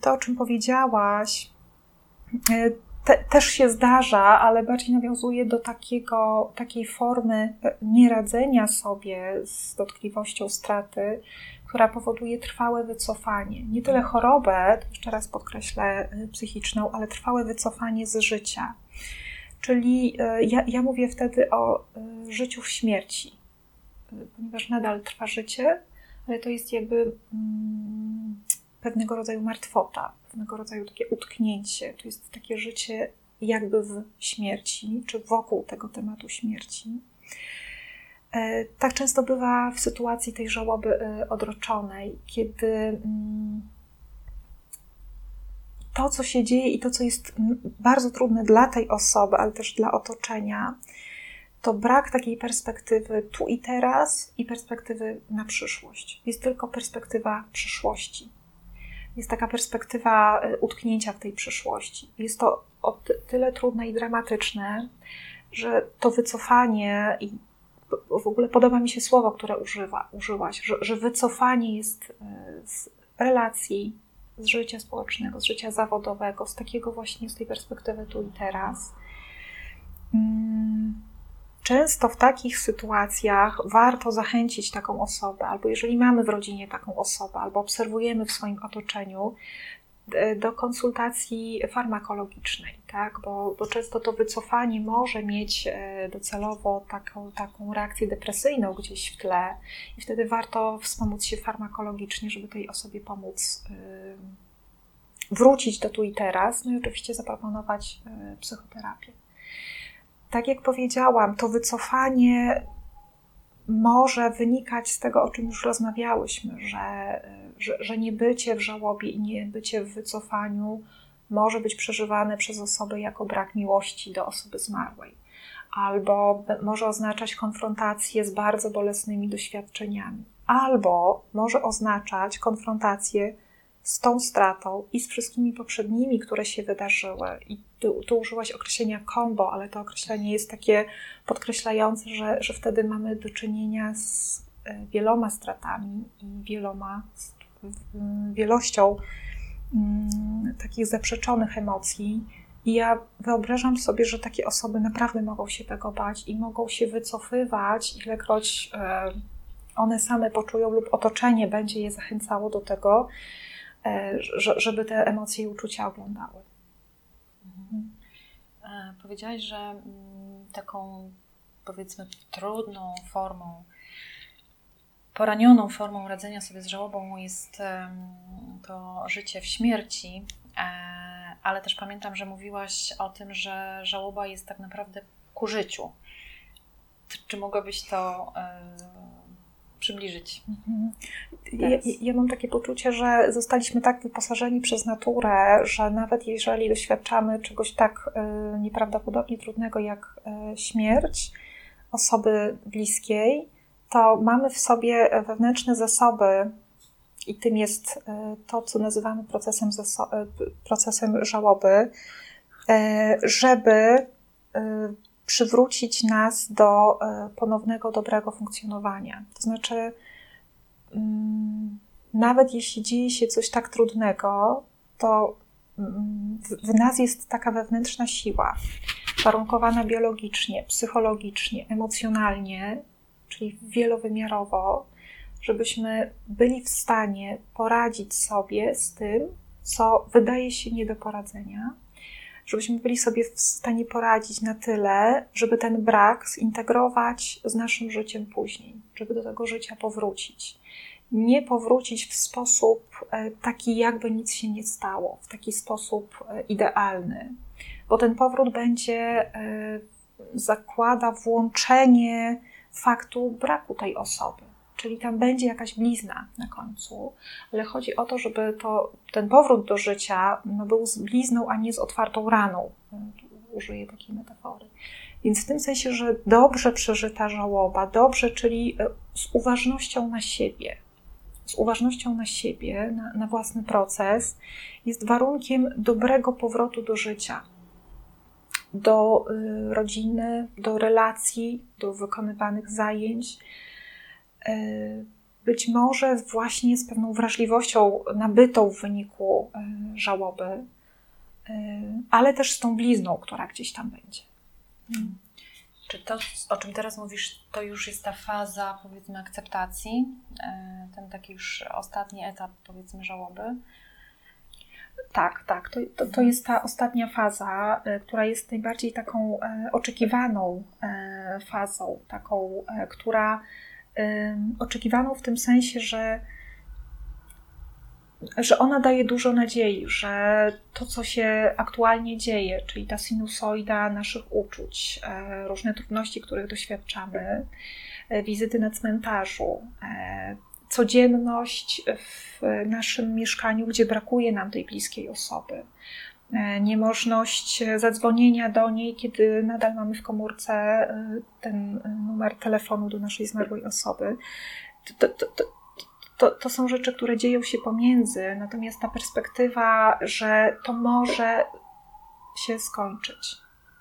to o czym powiedziałaś, y, te, też się zdarza, ale bardziej nawiązuje do takiego, takiej formy nieradzenia sobie z dotkliwością straty, która powoduje trwałe wycofanie. Nie tyle chorobę, jeszcze raz podkreślę, psychiczną, ale trwałe wycofanie z życia. Czyli e, ja, ja mówię wtedy o e, życiu w śmierci, e, ponieważ nadal trwa życie, ale to jest jakby mm, pewnego rodzaju martwota, pewnego rodzaju takie utknięcie. To jest takie życie jakby w śmierci, czy wokół tego tematu śmierci. Tak często bywa w sytuacji tej żałoby odroczonej, kiedy mm, to, co się dzieje i to, co jest bardzo trudne dla tej osoby, ale też dla otoczenia, to brak takiej perspektywy tu i teraz i perspektywy na przyszłość. Jest tylko perspektywa przyszłości. Jest taka perspektywa e, utknięcia w tej przyszłości. Jest to o tyle trudne i dramatyczne, że to wycofanie i w ogóle podoba mi się słowo, które używa, użyłaś, że, że wycofanie jest e, z relacji, z życia społecznego, z życia zawodowego, z takiego właśnie, z tej perspektywy tu i teraz. Mm, często w takich sytuacjach warto zachęcić taką osobę, albo jeżeli mamy w rodzinie taką osobę, albo obserwujemy w swoim otoczeniu, do konsultacji farmakologicznej, tak? bo, bo często to wycofanie może mieć e, docelowo taką, taką reakcję depresyjną gdzieś w tle i wtedy warto wspomóc się farmakologicznie, żeby tej osobie pomóc wrócić do tu i teraz, no i oczywiście zaproponować psychoterapię. Tak jak powiedziałam, to wycofanie może wynikać z tego, o czym już rozmawiałyśmy, że, że, że niebycie w żałobie i niebycie w wycofaniu może być przeżywane przez osobę jako brak miłości do osoby zmarłej, albo może oznaczać konfrontację z bardzo bolesnymi doświadczeniami, albo może oznaczać konfrontację z tą stratą i z wszystkimi poprzednimi, które się wydarzyły. I tu, użyłaś określenia combo, ale to określenie jest takie podkreślające, że, że wtedy mamy do czynienia z e, wieloma stratami i wieloma, wielością mm, takich zaprzeczonych emocji. I ja wyobrażam sobie, że takie osoby naprawdę mogą się tego bać i mogą się wycofywać, ilekroć e, one same poczują lub otoczenie będzie je zachęcało do tego, żeby te emocje i uczucia oglądały. Mhm. E, powiedziałaś, że mm, taką powiedzmy trudną formą, poranioną formą radzenia sobie z żałobą jest to życie w śmierci, e, ale też pamiętam, że mówiłaś o tym, że żałoba jest tak naprawdę ku życiu. Czy mogłabyś to przybliżyć. Mhm. Ja, ja, mam takie poczucie, że zostaliśmy tak wyposażeni przez naturę, że nawet jeżeli doświadczamy czegoś tak y, nieprawdopodobnie trudnego jak y, śmierć osoby bliskiej, to mamy w sobie wewnętrzne zasoby, i tym jest y, to, co nazywamy procesem, procesem żałoby, żeby przywrócić nas do e, ponownego dobrego funkcjonowania. To znaczy, mm, nawet jeśli dzieje się coś tak trudnego, to mm, w nas jest taka wewnętrzna siła, warunkowana biologicznie, psychologicznie, emocjonalnie, czyli wielowymiarowo, żebyśmy byli w stanie poradzić sobie z tym, co wydaje się nie do poradzenia, żebyśmy byli sobie w stanie poradzić na tyle, żeby ten brak zintegrować z naszym życiem później, żeby do tego życia powrócić. Nie powrócić w sposób e, taki, jakby nic się nie stało, w taki sposób e, idealny, bo ten powrót będzie e, zakłada włączenie faktu braku tej osoby czyli tam będzie jakaś blizna na końcu, ale chodzi o to, żeby to, ten powrót do życia no, był z blizną, a nie z otwartą raną. Użyję takiej metafory. Więc w tym sensie, że dobrze przeżyta żałoba, dobrze, czyli e, z uważnością na siebie, z uważnością na siebie, na, na własny proces, jest warunkiem dobrego powrotu do życia, do y, rodziny, do relacji, do wykonywanych zajęć być może właśnie z pewną wrażliwością nabytą w wyniku e, żałoby, e, ale też z tą blizną, która gdzieś tam będzie. Hmm. Czy to, o czym teraz mówisz, to już jest ta faza, powiedzmy, akceptacji, ten taki już ostatni etap, powiedzmy, żałoby? Tak, tak. To, to, to, jest ta ostatnia faza, która jest najbardziej taką oczekiwaną fazą, taką, która oczekiwaną w tym sensie, że, że ona daje dużo nadziei, że to, co się aktualnie dzieje, czyli ta sinusoida naszych uczuć, e, różne trudności, których doświadczamy, e, wizyty na cmentarzu, e, codzienność w naszym mieszkaniu, gdzie brakuje nam tej bliskiej osoby, niemożność zadzwonienia do niej, kiedy nadal mamy w komórce e, ten numer telefonu do naszej zmarłej osoby. To, to, to, to, to są rzeczy, które dzieją się pomiędzy, natomiast ta perspektywa, że to może się skończyć,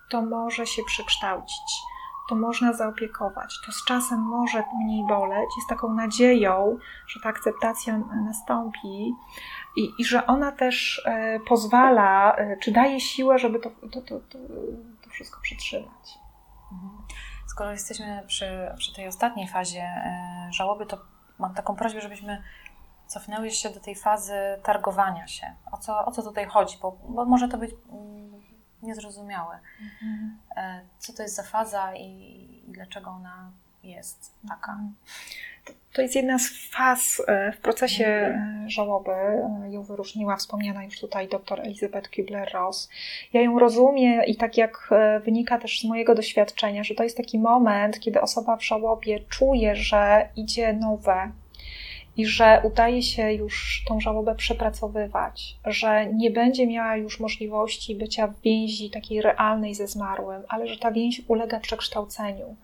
to może się przekształcić, to można zaopiekować, to z czasem może mniej boleć, jest taką nadzieją, że ta akceptacja nastąpi, i, i że ona też e, pozwala, e, czy daje siłę, żeby to, to, to, to, wszystko przytrzymać. Mhm. Skoro jesteśmy przy, przy tej ostatniej fazie e, żałoby, to mam taką prośbę, żebyśmy cofnęły się do tej fazy targowania się. O co, o co tutaj chodzi? Bo, bo może to być mm, niezrozumiałe. Mhm. Co to jest za faza i, i dlaczego ona jest taka? Mhm. To jest jedna z faz e, w procesie e, żałoby. E, ją wyróżniła wspomniana już tutaj dr Elizabeth Kubler-Ross. Ja ją rozumiem i tak jak wynika też z mojego doświadczenia, że to jest taki moment, kiedy osoba w żałobie czuje, że idzie nowe i że udaje się już tą żałobę przepracowywać, że nie będzie miała już możliwości bycia w więzi takiej realnej ze zmarłym, ale że ta więź ulega przekształceniu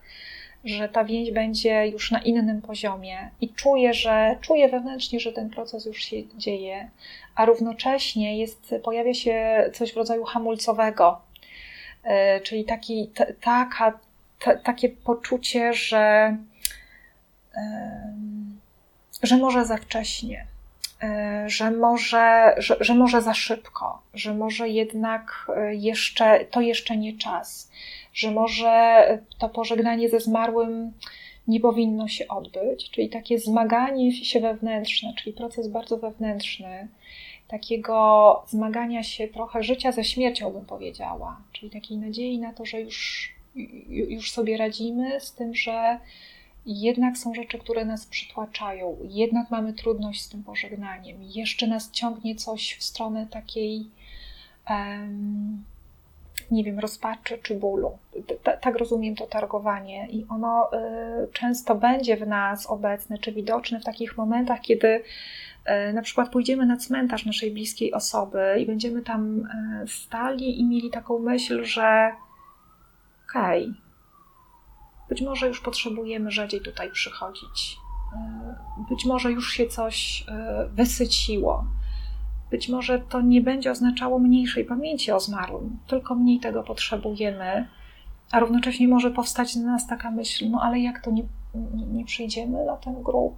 że ta więź będzie już na innym poziomie i czuję, że czuję wewnętrznie, że ten proces już się dzieje, a równocześnie jest, pojawia się coś w rodzaju hamulcowego, e, czyli taki, t, taka, t, takie poczucie, że, że może za wcześnie, e, że może, że, że może za szybko, że może jednak e, jeszcze, to jeszcze nie czas że może to pożegnanie ze zmarłym nie powinno się odbyć, czyli takie zmaganie się wewnętrzne, czyli proces bardzo wewnętrzny, takiego zmagania się trochę życia ze śmiercią, bym powiedziała, czyli takiej nadziei na to, że już, już sobie radzimy z tym, że jednak są rzeczy, które nas przytłaczają, jednak mamy trudność z tym pożegnaniem, jeszcze nas ciągnie coś w stronę takiej, um, nie wiem, rozpaczy czy bólu. tak rozumiem to targowanie, i ono y, często będzie w nas obecne czy widoczne w takich momentach, kiedy y, na przykład pójdziemy na cmentarz naszej bliskiej osoby i będziemy tam y, stali i mieli taką myśl, że okej, okay, być może już potrzebujemy rzadziej tutaj przychodzić. Być może już się coś wysyciło. Być może to nie będzie oznaczało mniejszej pamięci o zmarłym, tylko mniej tego potrzebujemy, a równocześnie może powstać na nas taka myśl, no ale jak to nie, nie przyjdziemy na ten grób?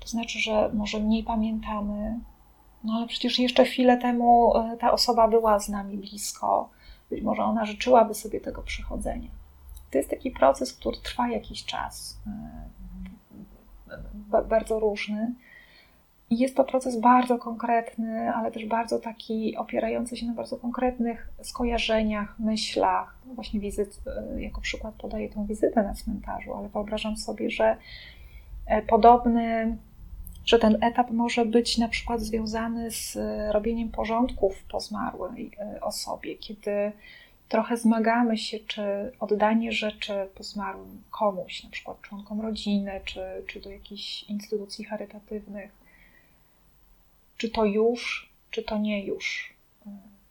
To znaczy, że może mniej pamiętamy, no ale przecież jeszcze chwilę temu e, ta osoba była z nami blisko. Być może ona życzyłaby sobie tego przychodzenia. To jest taki proces, który trwa jakiś czas, e, bardzo różny. I jest to proces bardzo konkretny, ale też bardzo taki opierający się na bardzo konkretnych skojarzeniach, myślach. Właśnie wizyt, e, jako przykład podaję tą wizytę na cmentarzu, ale wyobrażam sobie, że e, podobny, że ten etap może być na przykład związany z robieniem porządków po zmarłej osobie, kiedy trochę zmagamy się, czy oddanie rzeczy po zmarłym komuś, na przykład członkom rodziny, czy, czy do jakichś instytucji charytatywnych, czy to już, czy to nie już,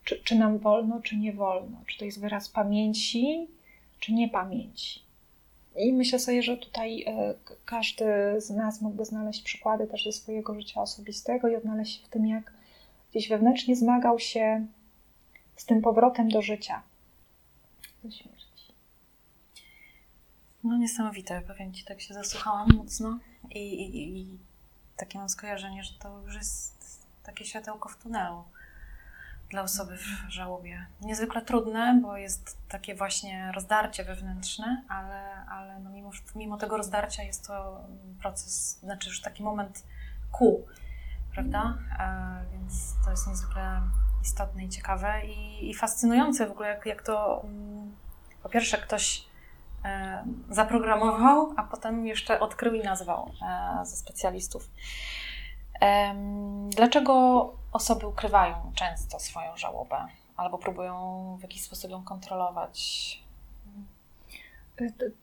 czy, czy nam wolno, czy nie wolno, czy to jest wyraz pamięci, czy nie pamięci. I myślę sobie, że tutaj e, każdy z nas mógłby znaleźć przykłady też ze swojego życia osobistego i odnaleźć się w tym, jak gdzieś wewnętrznie zmagał się z tym powrotem do życia, do śmierci. No niesamowite, powiem Ci, tak się zasłuchałam mocno i, i, i takie mam skojarzenie, że to już jest takie światełko w tunelu dla osoby w żałobie. Niezwykle trudne, bo jest takie właśnie rozdarcie wewnętrzne, ale, ale no mimo, mimo tego rozdarcia jest to proces, znaczy już taki moment ku, prawda? Więc to jest niezwykle istotne i ciekawe i, i fascynujące w ogóle, jak, jak to um, po pierwsze ktoś zaprogramował, a potem jeszcze odkrył i nazwał e, ze specjalistów. Dlaczego osoby ukrywają często swoją żałobę albo próbują w jakiś sposób ją kontrolować?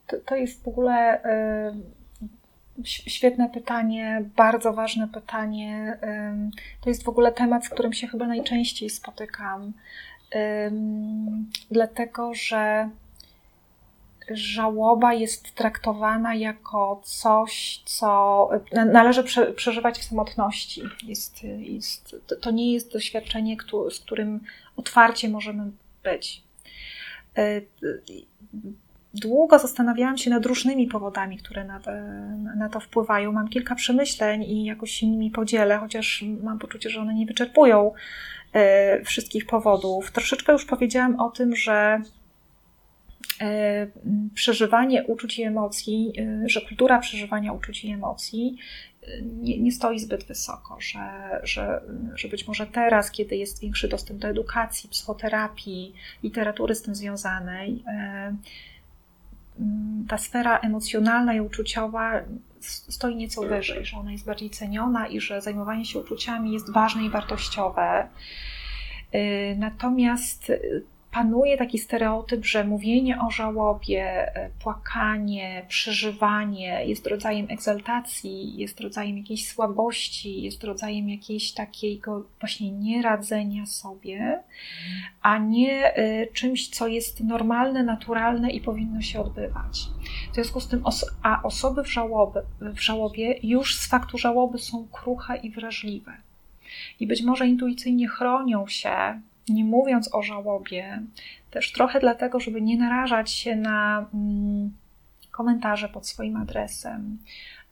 To, to jest w ogóle Świetne pytanie, bardzo ważne pytanie. To jest w ogóle temat, z którym się chyba najczęściej spotykam, dlatego że żałoba jest traktowana jako coś, co należy przeżywać w samotności. Jest, jest, to nie jest doświadczenie, z którym otwarcie możemy być e, długo zastanawiałam się nad różnymi powodami, które na, na, to wpływają. Mam kilka przemyśleń i jakoś się nimi podzielę, chociaż mam poczucie, że one nie wyczerpują e, wszystkich powodów. Troszeczkę już powiedziałam o tym, że e, przeżywanie uczuć i emocji, e, że kultura przeżywania uczuć i emocji nie, nie, stoi zbyt wysoko, że, że, że być może teraz, kiedy jest większy dostęp do edukacji, psychoterapii, literatury z tym związanej, ta sfera emocjonalna i uczuciowa stoi nieco wyżej, że ona jest bardziej ceniona i że zajmowanie się uczuciami jest ważne i wartościowe. Natomiast panuje taki stereotyp, że mówienie o żałobie, e, płakanie, przeżywanie jest rodzajem egzaltacji, jest rodzajem jakiejś słabości, jest rodzajem jakiejś takiego właśnie nieradzenia sobie, a nie e, czymś, co jest normalne, naturalne i powinno się odbywać. W związku z tym, a osoby w, żałoby, w żałobie już z faktu żałoby są kruche i wrażliwe. I być może intuicyjnie chronią się nie mówiąc o żałobie, też trochę dlatego, żeby nie narażać się na mm, komentarze pod swoim adresem,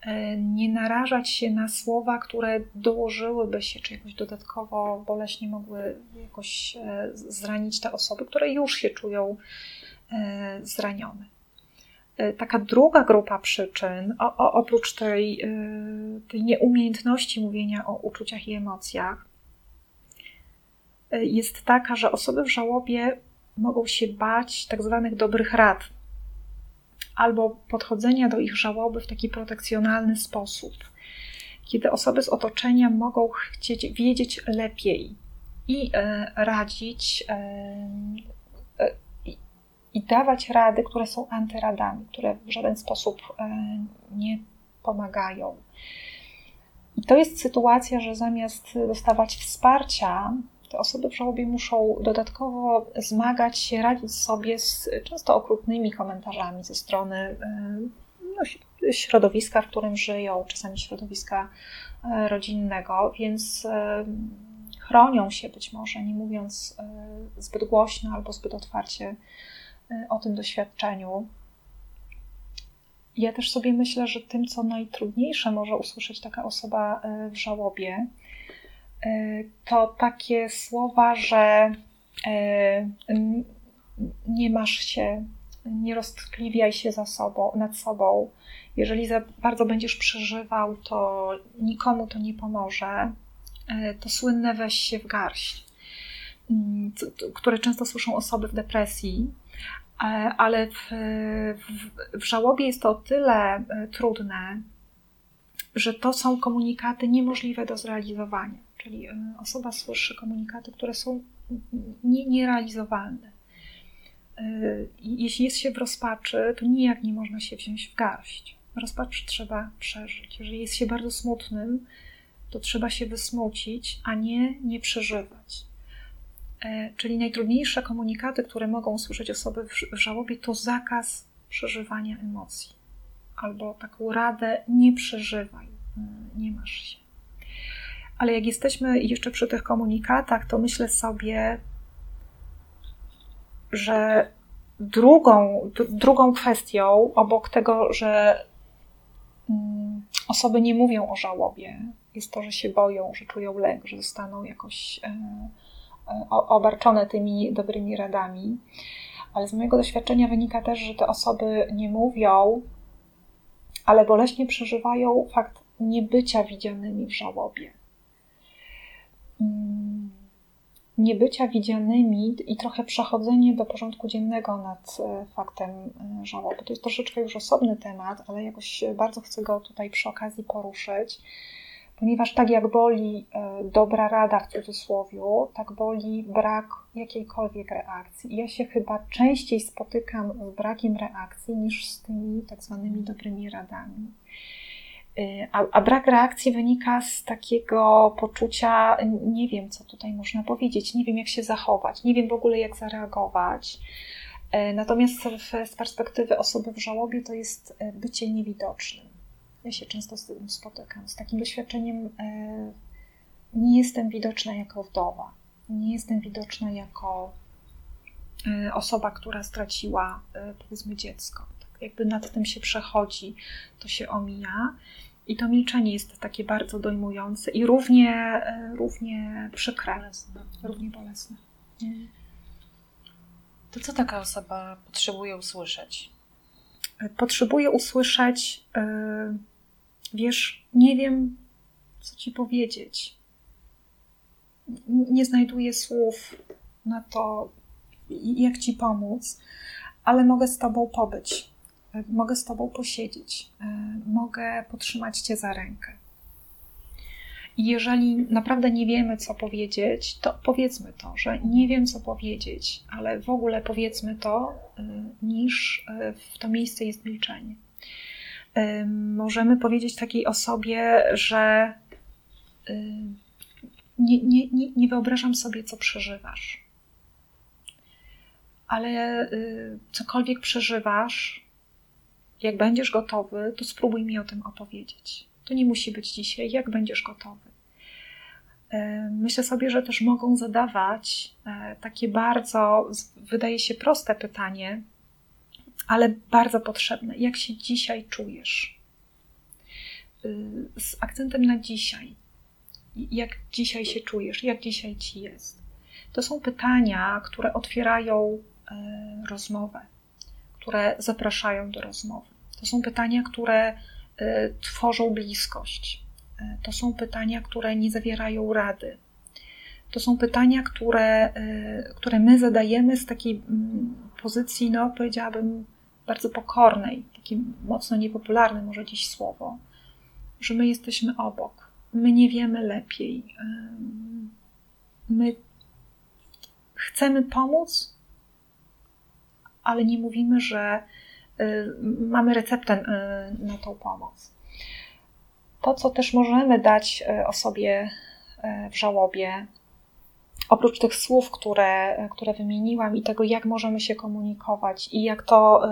e, nie narażać się na słowa, które dołożyłyby się, czy jakoś dodatkowo boleśnie mogły jakoś e, zranić te osoby, które już się czują e, zranione. taka druga grupa przyczyn, oprócz tej, tej nieumiejętności mówienia o uczuciach i emocjach, jest taka, że osoby w żałobie mogą się bać tak zwanych dobrych rad albo podchodzenia do ich żałoby w taki protekcjonalny sposób, kiedy osoby z otoczenia mogą chcieć wiedzieć lepiej i e, radzić e, e, i dawać rady, które są antyradami, które w żaden sposób nie pomagają. I to jest sytuacja, że zamiast dostawać wsparcia, te osoby w żałobie muszą dodatkowo zmagać się, radzić sobie z często okrutnymi komentarzami ze strony e, no, środowiska, w którym żyją, czasami środowiska e, rodzinnego, więc e, chronią się być może, nie mówiąc zbyt głośno albo zbyt otwarcie o tym doświadczeniu. Ja też sobie myślę, że tym, co najtrudniejsze może usłyszeć taka osoba w żałobie, to takie słowa, że e, nie masz się, nie roztkliwiaj się za sobą, nad sobą. Jeżeli za bardzo będziesz przeżywał, to nikomu to nie pomoże. E, to słynne weź się w garść, mm, które często słyszą osoby w depresji, ale w, w, w żałobie jest to o tyle trudne, że to są komunikaty niemożliwe do zrealizowania. Czyli e, osoba słyszy komunikaty, które są nie, nierealizowalne. E, jeśli jest się w rozpaczy, to nijak nie można się wziąć w garść. Rozpacz trzeba przeżyć. Jeżeli jest się bardzo smutnym, to trzeba się wysmucić, a nie nie przeżywać. E, czyli najtrudniejsze komunikaty, które mogą usłyszeć osoby w żałobie, to zakaz przeżywania emocji. Albo taką radę nie przeżywaj, nie masz się. Ale jak jesteśmy jeszcze przy tych komunikatach, to myślę sobie, że drugą, drugą kwestią, obok tego, że mm, osoby nie mówią o żałobie, jest to, że się boją, że czują lęk, że zostaną jakoś e, e, obarczone tymi dobrymi radami. Ale z mojego doświadczenia wynika też, że te osoby nie mówią, ale boleśnie przeżywają fakt niebycia widzianymi w żałobie. Mm, niebycia widzianymi i trochę przechodzenie do porządku dziennego nad e, faktem e, żałoby. To jest troszeczkę już osobny temat, ale jakoś bardzo chcę go tutaj przy okazji poruszyć, ponieważ tak jak boli e, dobra rada w cudzysłowie, tak boli brak jakiejkolwiek reakcji. Ja się chyba częściej spotykam z brakiem reakcji niż z tymi tak zwanymi dobrymi radami. Y, a, a, brak reakcji wynika z takiego poczucia, nie wiem, co tutaj można powiedzieć, nie wiem, jak się zachować, nie wiem w ogóle, jak zareagować. Y, natomiast w, z perspektywy osoby w żałobie to jest y, bycie niewidocznym. Ja się często z tym spotykam, z takim doświadczeniem. Nie jestem widoczna jako wdowa, nie jestem widoczna jako osoba, która straciła powiedzmy dziecko. Tak jakby nad tym się przechodzi, to się omija. I to milczenie jest takie bardzo dojmujące i równie, e, równie przykre, bolesne. równie bolesne. To co taka osoba potrzebuje usłyszeć? Potrzebuje usłyszeć, e, wiesz, nie wiem, co ci powiedzieć. Nie znajduję słów na to, jak ci pomóc, ale mogę z tobą pobyć mogę z Tobą posiedzieć, e, mogę potrzymać Cię za rękę. I jeżeli naprawdę nie wiemy, co powiedzieć, to powiedzmy to, że nie wiem, co powiedzieć, ale w ogóle powiedzmy to, e, niż e, w to miejsce jest milczenie. Możemy powiedzieć takiej osobie, że nie, nie, nie, nie wyobrażam sobie, co przeżywasz. Ale cokolwiek przeżywasz, jak będziesz gotowy, to spróbuj mi o tym opowiedzieć. To nie musi być dzisiaj, jak będziesz gotowy. E, myślę sobie, że też mogą zadawać e, takie bardzo, wydaje się proste pytanie, ale bardzo potrzebne. Jak się dzisiaj czujesz? E, z akcentem na dzisiaj. Jak dzisiaj się czujesz? Jak dzisiaj ci jest? To są pytania, które otwierają rozmowę które zapraszają do rozmowy. To są pytania, które y, tworzą bliskość. Y, to są pytania, które nie zawierają rady. To są pytania, które, y, które my zadajemy z takiej mm, pozycji, no powiedziałabym, bardzo pokornej, takie mocno niepopularne może dziś słowo, że my jesteśmy obok, my nie wiemy lepiej, my chcemy pomóc, ale nie mówimy, że y, mamy receptę y, na tą pomoc. To, co też możemy dać y, osobie w żałobie, oprócz tych słów, które, które wymieniłam i tego, jak możemy się komunikować i jak to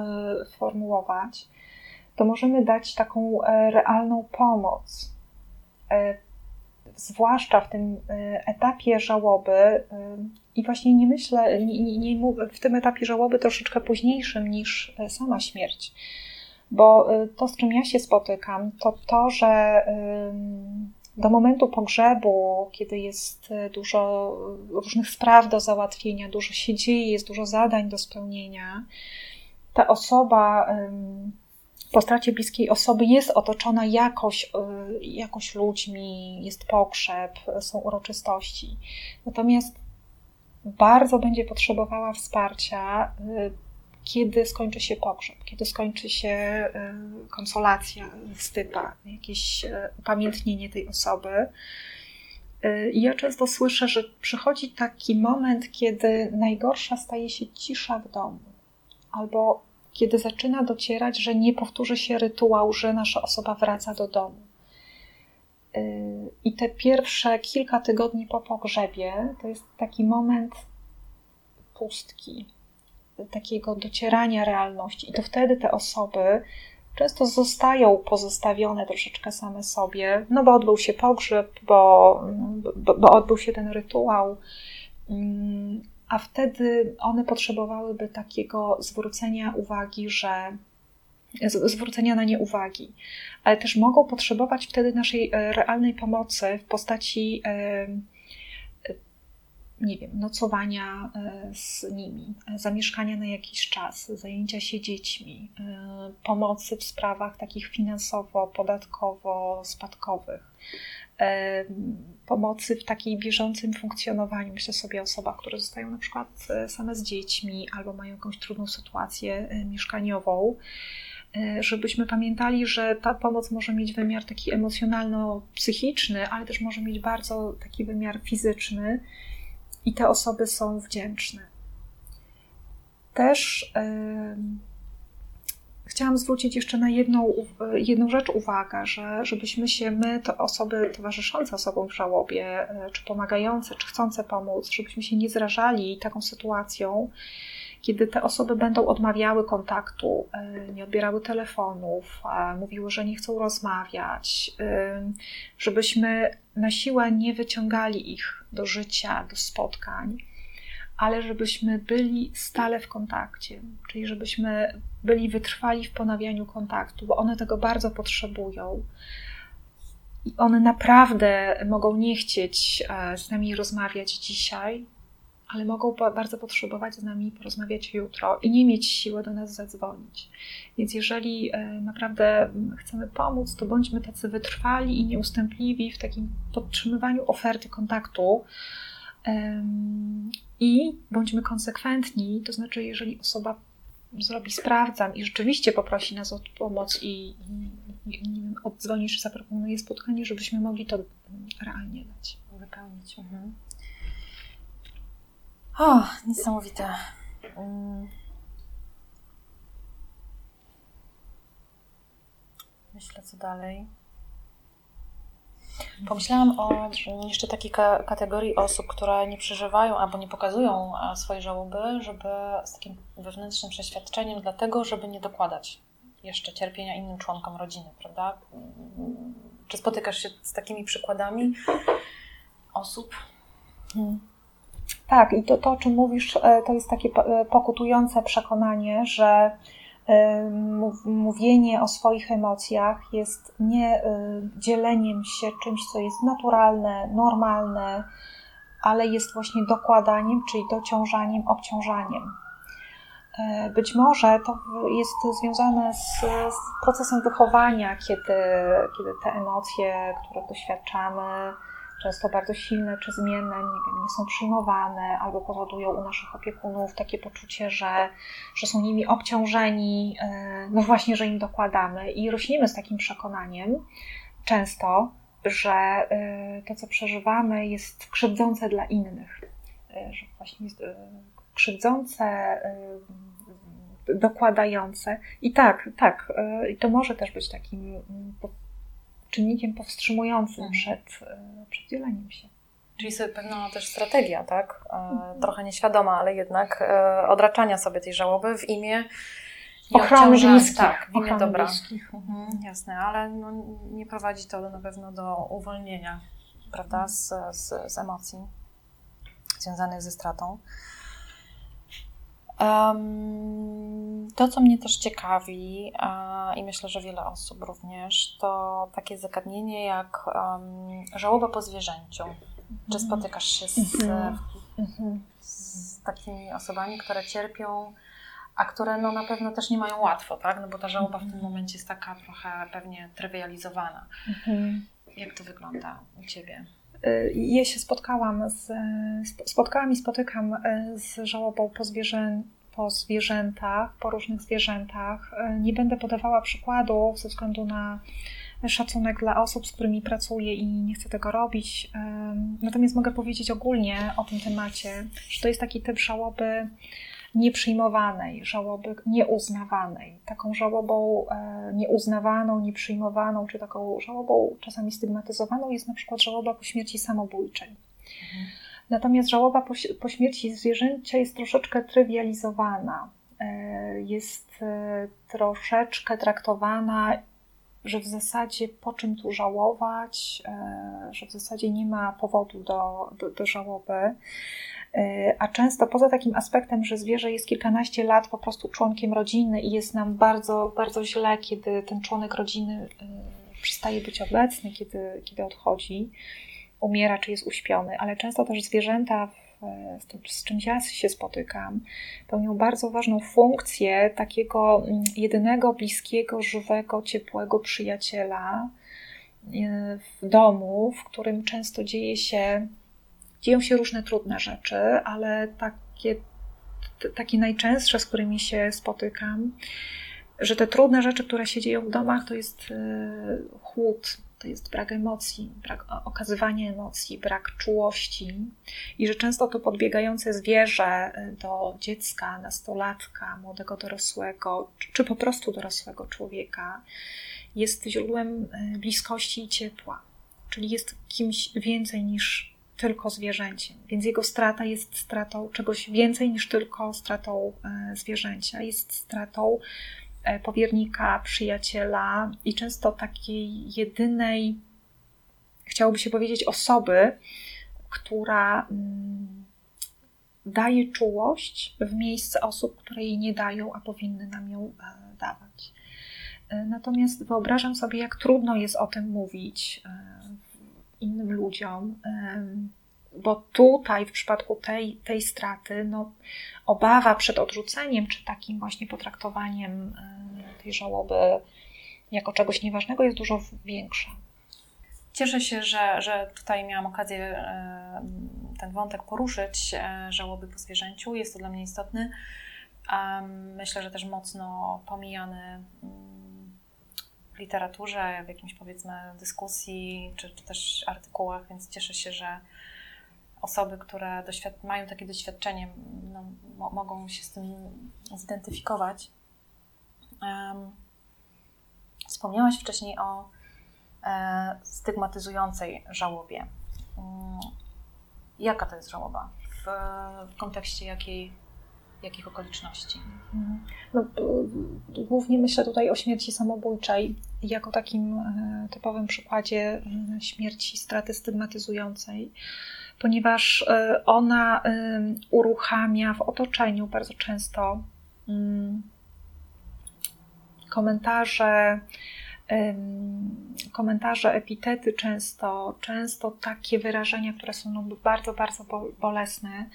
formułować, to możemy dać taką realną pomoc. Zwłaszcza w tym etapie żałoby, i właśnie nie myślę, nie, nie, w tym etapie żałoby troszeczkę późniejszym niż e, sama śmierć. Bo e, to, z czym ja się spotykam, to to, że do momentu pogrzebu, kiedy jest e, dużo różnych spraw do załatwienia, dużo się dzieje, jest dużo zadań do spełnienia, ta osoba po stracie bliskiej osoby jest otoczona jakoś, jakoś ludźmi, jest pogrzeb, są uroczystości. Natomiast bardzo będzie potrzebowała wsparcia, y, kiedy skończy się pogrzeb, kiedy skończy się y, konsolacja stypa, jakieś y, upamiętnienie tej osoby. I ja często słyszę, że przychodzi taki moment, kiedy najgorsza staje się cisza w domu, albo kiedy zaczyna docierać, że nie powtórzy się rytuał, że nasza osoba wraca do domu. I te pierwsze kilka tygodni po pogrzebie to jest taki moment pustki, takiego docierania realności. I to wtedy te osoby często zostają pozostawione troszeczkę same sobie, no bo odbył się pogrzeb, bo, bo, bo odbył się ten rytuał. A wtedy one potrzebowałyby takiego zwrócenia uwagi, że zwrócenia na nie uwagi, ale też mogą potrzebować wtedy naszej e, realnej pomocy w postaci e, nie wiem, nocowania e, z nimi, zamieszkania na jakiś czas, zajęcia się dziećmi, pomocy w sprawach takich finansowo, podatkowo, spadkowych, pomocy w takiej bieżącym funkcjonowaniu. Myślę sobie o osobach, które zostają na przykład same z dziećmi albo mają jakąś trudną sytuację mieszkaniową E, żebyśmy pamiętali, że ta pomoc może mieć wymiar taki emocjonalno-psychiczny, ale też może mieć bardzo taki wymiar fizyczny i te osoby są wdzięczne. Też yy, chciałam zwrócić jeszcze na jedną, jedną rzecz uwagę, że żebyśmy się my, to osoby towarzyszące osobom w żałobie, e, czy pomagające, czy chcące pomóc, żebyśmy się nie zrażali taką sytuacją, kiedy te osoby będą odmawiały kontaktu, e, nie odbierały telefonów, mówiły, że nie chcą rozmawiać, e, żebyśmy na siłę nie wyciągali ich do życia, do spotkań, ale żebyśmy byli stale w kontakcie, czyli żebyśmy byli wytrwali w ponawianiu kontaktu, bo one tego bardzo potrzebują. I one naprawdę mogą nie chcieć e, z nami rozmawiać dzisiaj, ale mogą bardzo potrzebować z nami porozmawiać jutro i nie mieć siły do nas zadzwonić. Więc jeżeli e, naprawdę chcemy pomóc, to bądźmy tacy wytrwali i nieustępliwi w takim podtrzymywaniu oferty kontaktu. I bądźmy konsekwentni, to znaczy, jeżeli osoba zrobi sprawdzam i rzeczywiście poprosi nas o pomoc i, i, i nie czy zaproponuje spotkanie, żebyśmy mogli to realnie dać. Wypełnić. Mhm. O, niesamowite. Mm. Myślę, co dalej. Pomyślałam o jeszcze takiej kategorii osób, które nie przeżywają albo nie pokazują e, swojej żałoby, żeby z takim wewnętrznym przeświadczeniem, dlatego, żeby nie dokładać jeszcze cierpienia innym członkom rodziny, prawda? Czy spotykasz się z takimi przykładami osób? Hmm. Tak, i to, to, o czym mówisz, e, to jest takie e, pokutujące przekonanie, że mówienie o swoich emocjach jest nie dzieleniem się czymś, co jest naturalne, normalne, ale jest właśnie dokładaniem, czyli dociążaniem, obciążaniem. E, być może to jest związane z, z, procesem wychowania, kiedy, kiedy te emocje, które doświadczamy, często bardzo silne czy zmienne, nie, wiem, nie są przyjmowane albo powodują u naszych opiekunów takie poczucie, że, że są nimi obciążeni, e, no właśnie, że im dokładamy i rośniemy z takim przekonaniem często, że e, to, co przeżywamy, jest krzywdzące dla innych, że właśnie jest krzywdzące, dokładające. I tak, tak, i to może też być takim mm, czynnikiem powstrzymującym mhm. przed, y, przed dzieleniem się. Czyli sobie pewna też strategia, tak? Mhm. Trochę nieświadoma, ale jednak odraczania sobie tej żałoby w imię ochrony bliskich. Tak, w imię dobra. Mhm, jasne, ale no, nie prowadzi to na pewno do uwolnienia, prawda, z, z, z emocji związanych ze stratą. Um, to, co mnie też ciekawi uh, i myślę, że wiele osób również, to takie zagadnienie jak um, żałoba po zwierzęciu. Czy mhm. spotykasz się z, mm-hmm. z, takimi osobami, które cierpią, a które no, na pewno też nie mają łatwo, tak? No bo ta żałoba w tym mhm. momencie jest taka trochę pewnie trywializowana. Mm-hmm. Jak to wygląda u Ciebie? Ja się spotkałam z, spotkałam i spotykam e, z żałobą po, zwierzę, po zwierzętach, po różnych zwierzętach. E, nie będę podawała przykładów ze względu na szacunek dla osób, z którymi pracuję i nie chcę tego robić. E, natomiast mogę powiedzieć ogólnie o tym temacie, że to jest taki typ żałoby, nieprzyjmowanej, żałoby nieuznawanej. Taką żałobą e, nieuznawaną, nieprzyjmowaną, czy taką żałobą czasami stygmatyzowaną jest na przykład żałoba po śmierci samobójczej. Mhm. Natomiast żałoba po, po śmierci zwierzęcia jest troszeczkę trywializowana. E, jest e, troszeczkę traktowana że w zasadzie po czym tu żałować, że w zasadzie nie ma powodu do, do, do żałoby. E, a często poza takim aspektem, że zwierzę jest kilkanaście lat po prostu członkiem rodziny i jest nam bardzo, bardzo źle, kiedy ten członek rodziny e, przestaje być obecny, kiedy, kiedy odchodzi, umiera czy jest uśpiony, ale często też zwierzęta, z, tym, z czym ja się spotykam, pełnią bardzo ważną funkcję takiego mm, jedynego, bliskiego, żywego, ciepłego przyjaciela e, w domu, w którym często dzieje się dzieją się różne trudne rzeczy, ale takie, takie najczęstsze, z którymi się spotykam, że te trudne rzeczy, które się dzieją w domach, to jest e, chłód, to jest brak emocji, brak okazywania emocji, brak czułości i że często to podbiegające zwierzę e, do dziecka, nastolatka, młodego dorosłego, czy po prostu dorosłego człowieka jest źródłem e, bliskości i ciepła, czyli jest kimś więcej niż tylko zwierzęciem, więc jego strata jest stratą czegoś więcej niż tylko stratą e, zwierzęcia. Jest stratą e, powiernika, przyjaciela i często takiej jedynej, chciałoby się powiedzieć, osoby, która mm, daje czułość w miejsce osób, które jej nie dają, a powinny nam ją e, dawać. Natomiast wyobrażam sobie, jak trudno jest o tym mówić innym ludziom, bo tutaj w przypadku tej, tej straty, no, obawa przed odrzuceniem, czy takim właśnie potraktowaniem tej żałoby jako czegoś nieważnego jest dużo większa. Cieszę się, że, że tutaj miałam okazję ten wątek poruszyć, e, żałoby po zwierzęciu. Jest to dla mnie istotny. Myślę, że też mocno pomijany literaturze, w jakimś powiedzmy dyskusji, czy, czy też artykułach, więc cieszę się, że osoby, które mają takie doświadczenie, no, mo mogą się z tym zidentyfikować. Um, wspomniałaś wcześniej o e, stygmatyzującej żałobie. Um, jaka to jest żałoba? W, w kontekście jakiej jakich okoliczności? No, głównie myślę tutaj o śmierci samobójczej jako takim e, typowym przykładzie e, śmierci, straty stygmatyzującej, ponieważ e, ona uruchamia w otoczeniu bardzo często mm, komentarze, komentarze, epitety często, często takie wyrażenia, które są no bardzo, bardzo bolesne.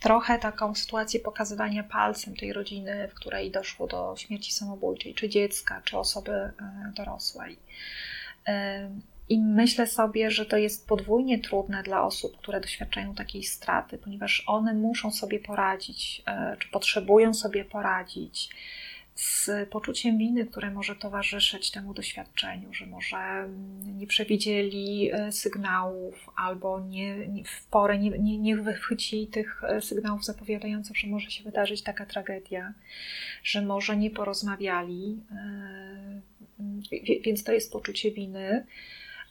Trochę taką sytuację pokazywania palcem tej rodziny, w której doszło do śmierci samobójczej, czy dziecka, czy osoby e, dorosłej. I myślę sobie, że to jest podwójnie trudne dla osób, które doświadczają takiej straty, ponieważ one muszą sobie poradzić, e, czy potrzebują sobie poradzić z poczuciem winy, które może towarzyszyć temu doświadczeniu, że może nie przewidzieli e, sygnałów albo nie, nie w porę nie, nie, nie wychwycili tych e, sygnałów zapowiadających, że może się wydarzyć taka tragedia, że może nie porozmawiali, więc to jest poczucie winy.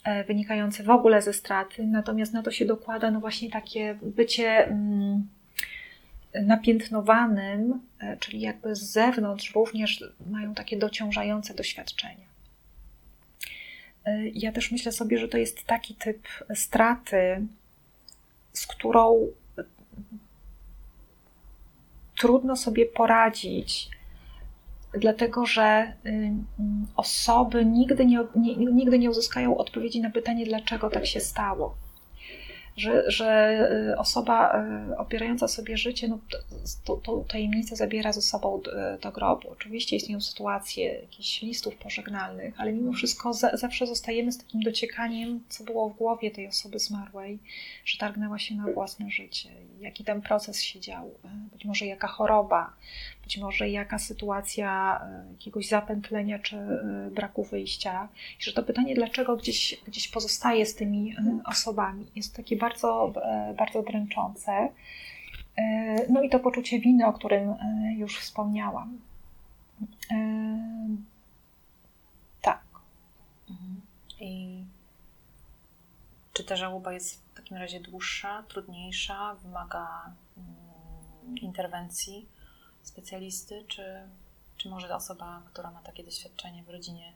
E, wynikające w ogóle ze straty, natomiast na to się dokłada no właśnie takie bycie mm, napiętnowanym, e, czyli jakby z zewnątrz również mają takie dociążające doświadczenia. E, ja też myślę sobie, że to jest taki typ straty, z którą trudno sobie poradzić, dlatego że osoby nigdy nie, nigdy nie uzyskają odpowiedzi na pytanie, dlaczego tak się stało że, że y, osoba y, opierająca sobie życie, no, tą tajemnicę zabiera ze sobą do grobu. Oczywiście istnieją sytuacje jakichś listów pożegnalnych, ale mimo wszystko za, zawsze zostajemy z takim dociekaniem, co było w głowie tej osoby zmarłej, że targnęła się na własne życie, jaki ten proces się dział, być może jaka choroba, być może jaka sytuacja y, jakiegoś zapętlenia czy braku wyjścia. I że to pytanie, dlaczego gdzieś, gdzieś pozostaje z tymi osobami, jest takie bardzo bardzo, e, dręczące. E, no i to poczucie winy, o którym e, już wspomniałam. Tak. Mhm. I czy ta żałoba jest takim razie dłuższa, trudniejsza, wymaga mm, interwencji specjalisty, czy, czy może osoba, która ma takie doświadczenie w rodzinie,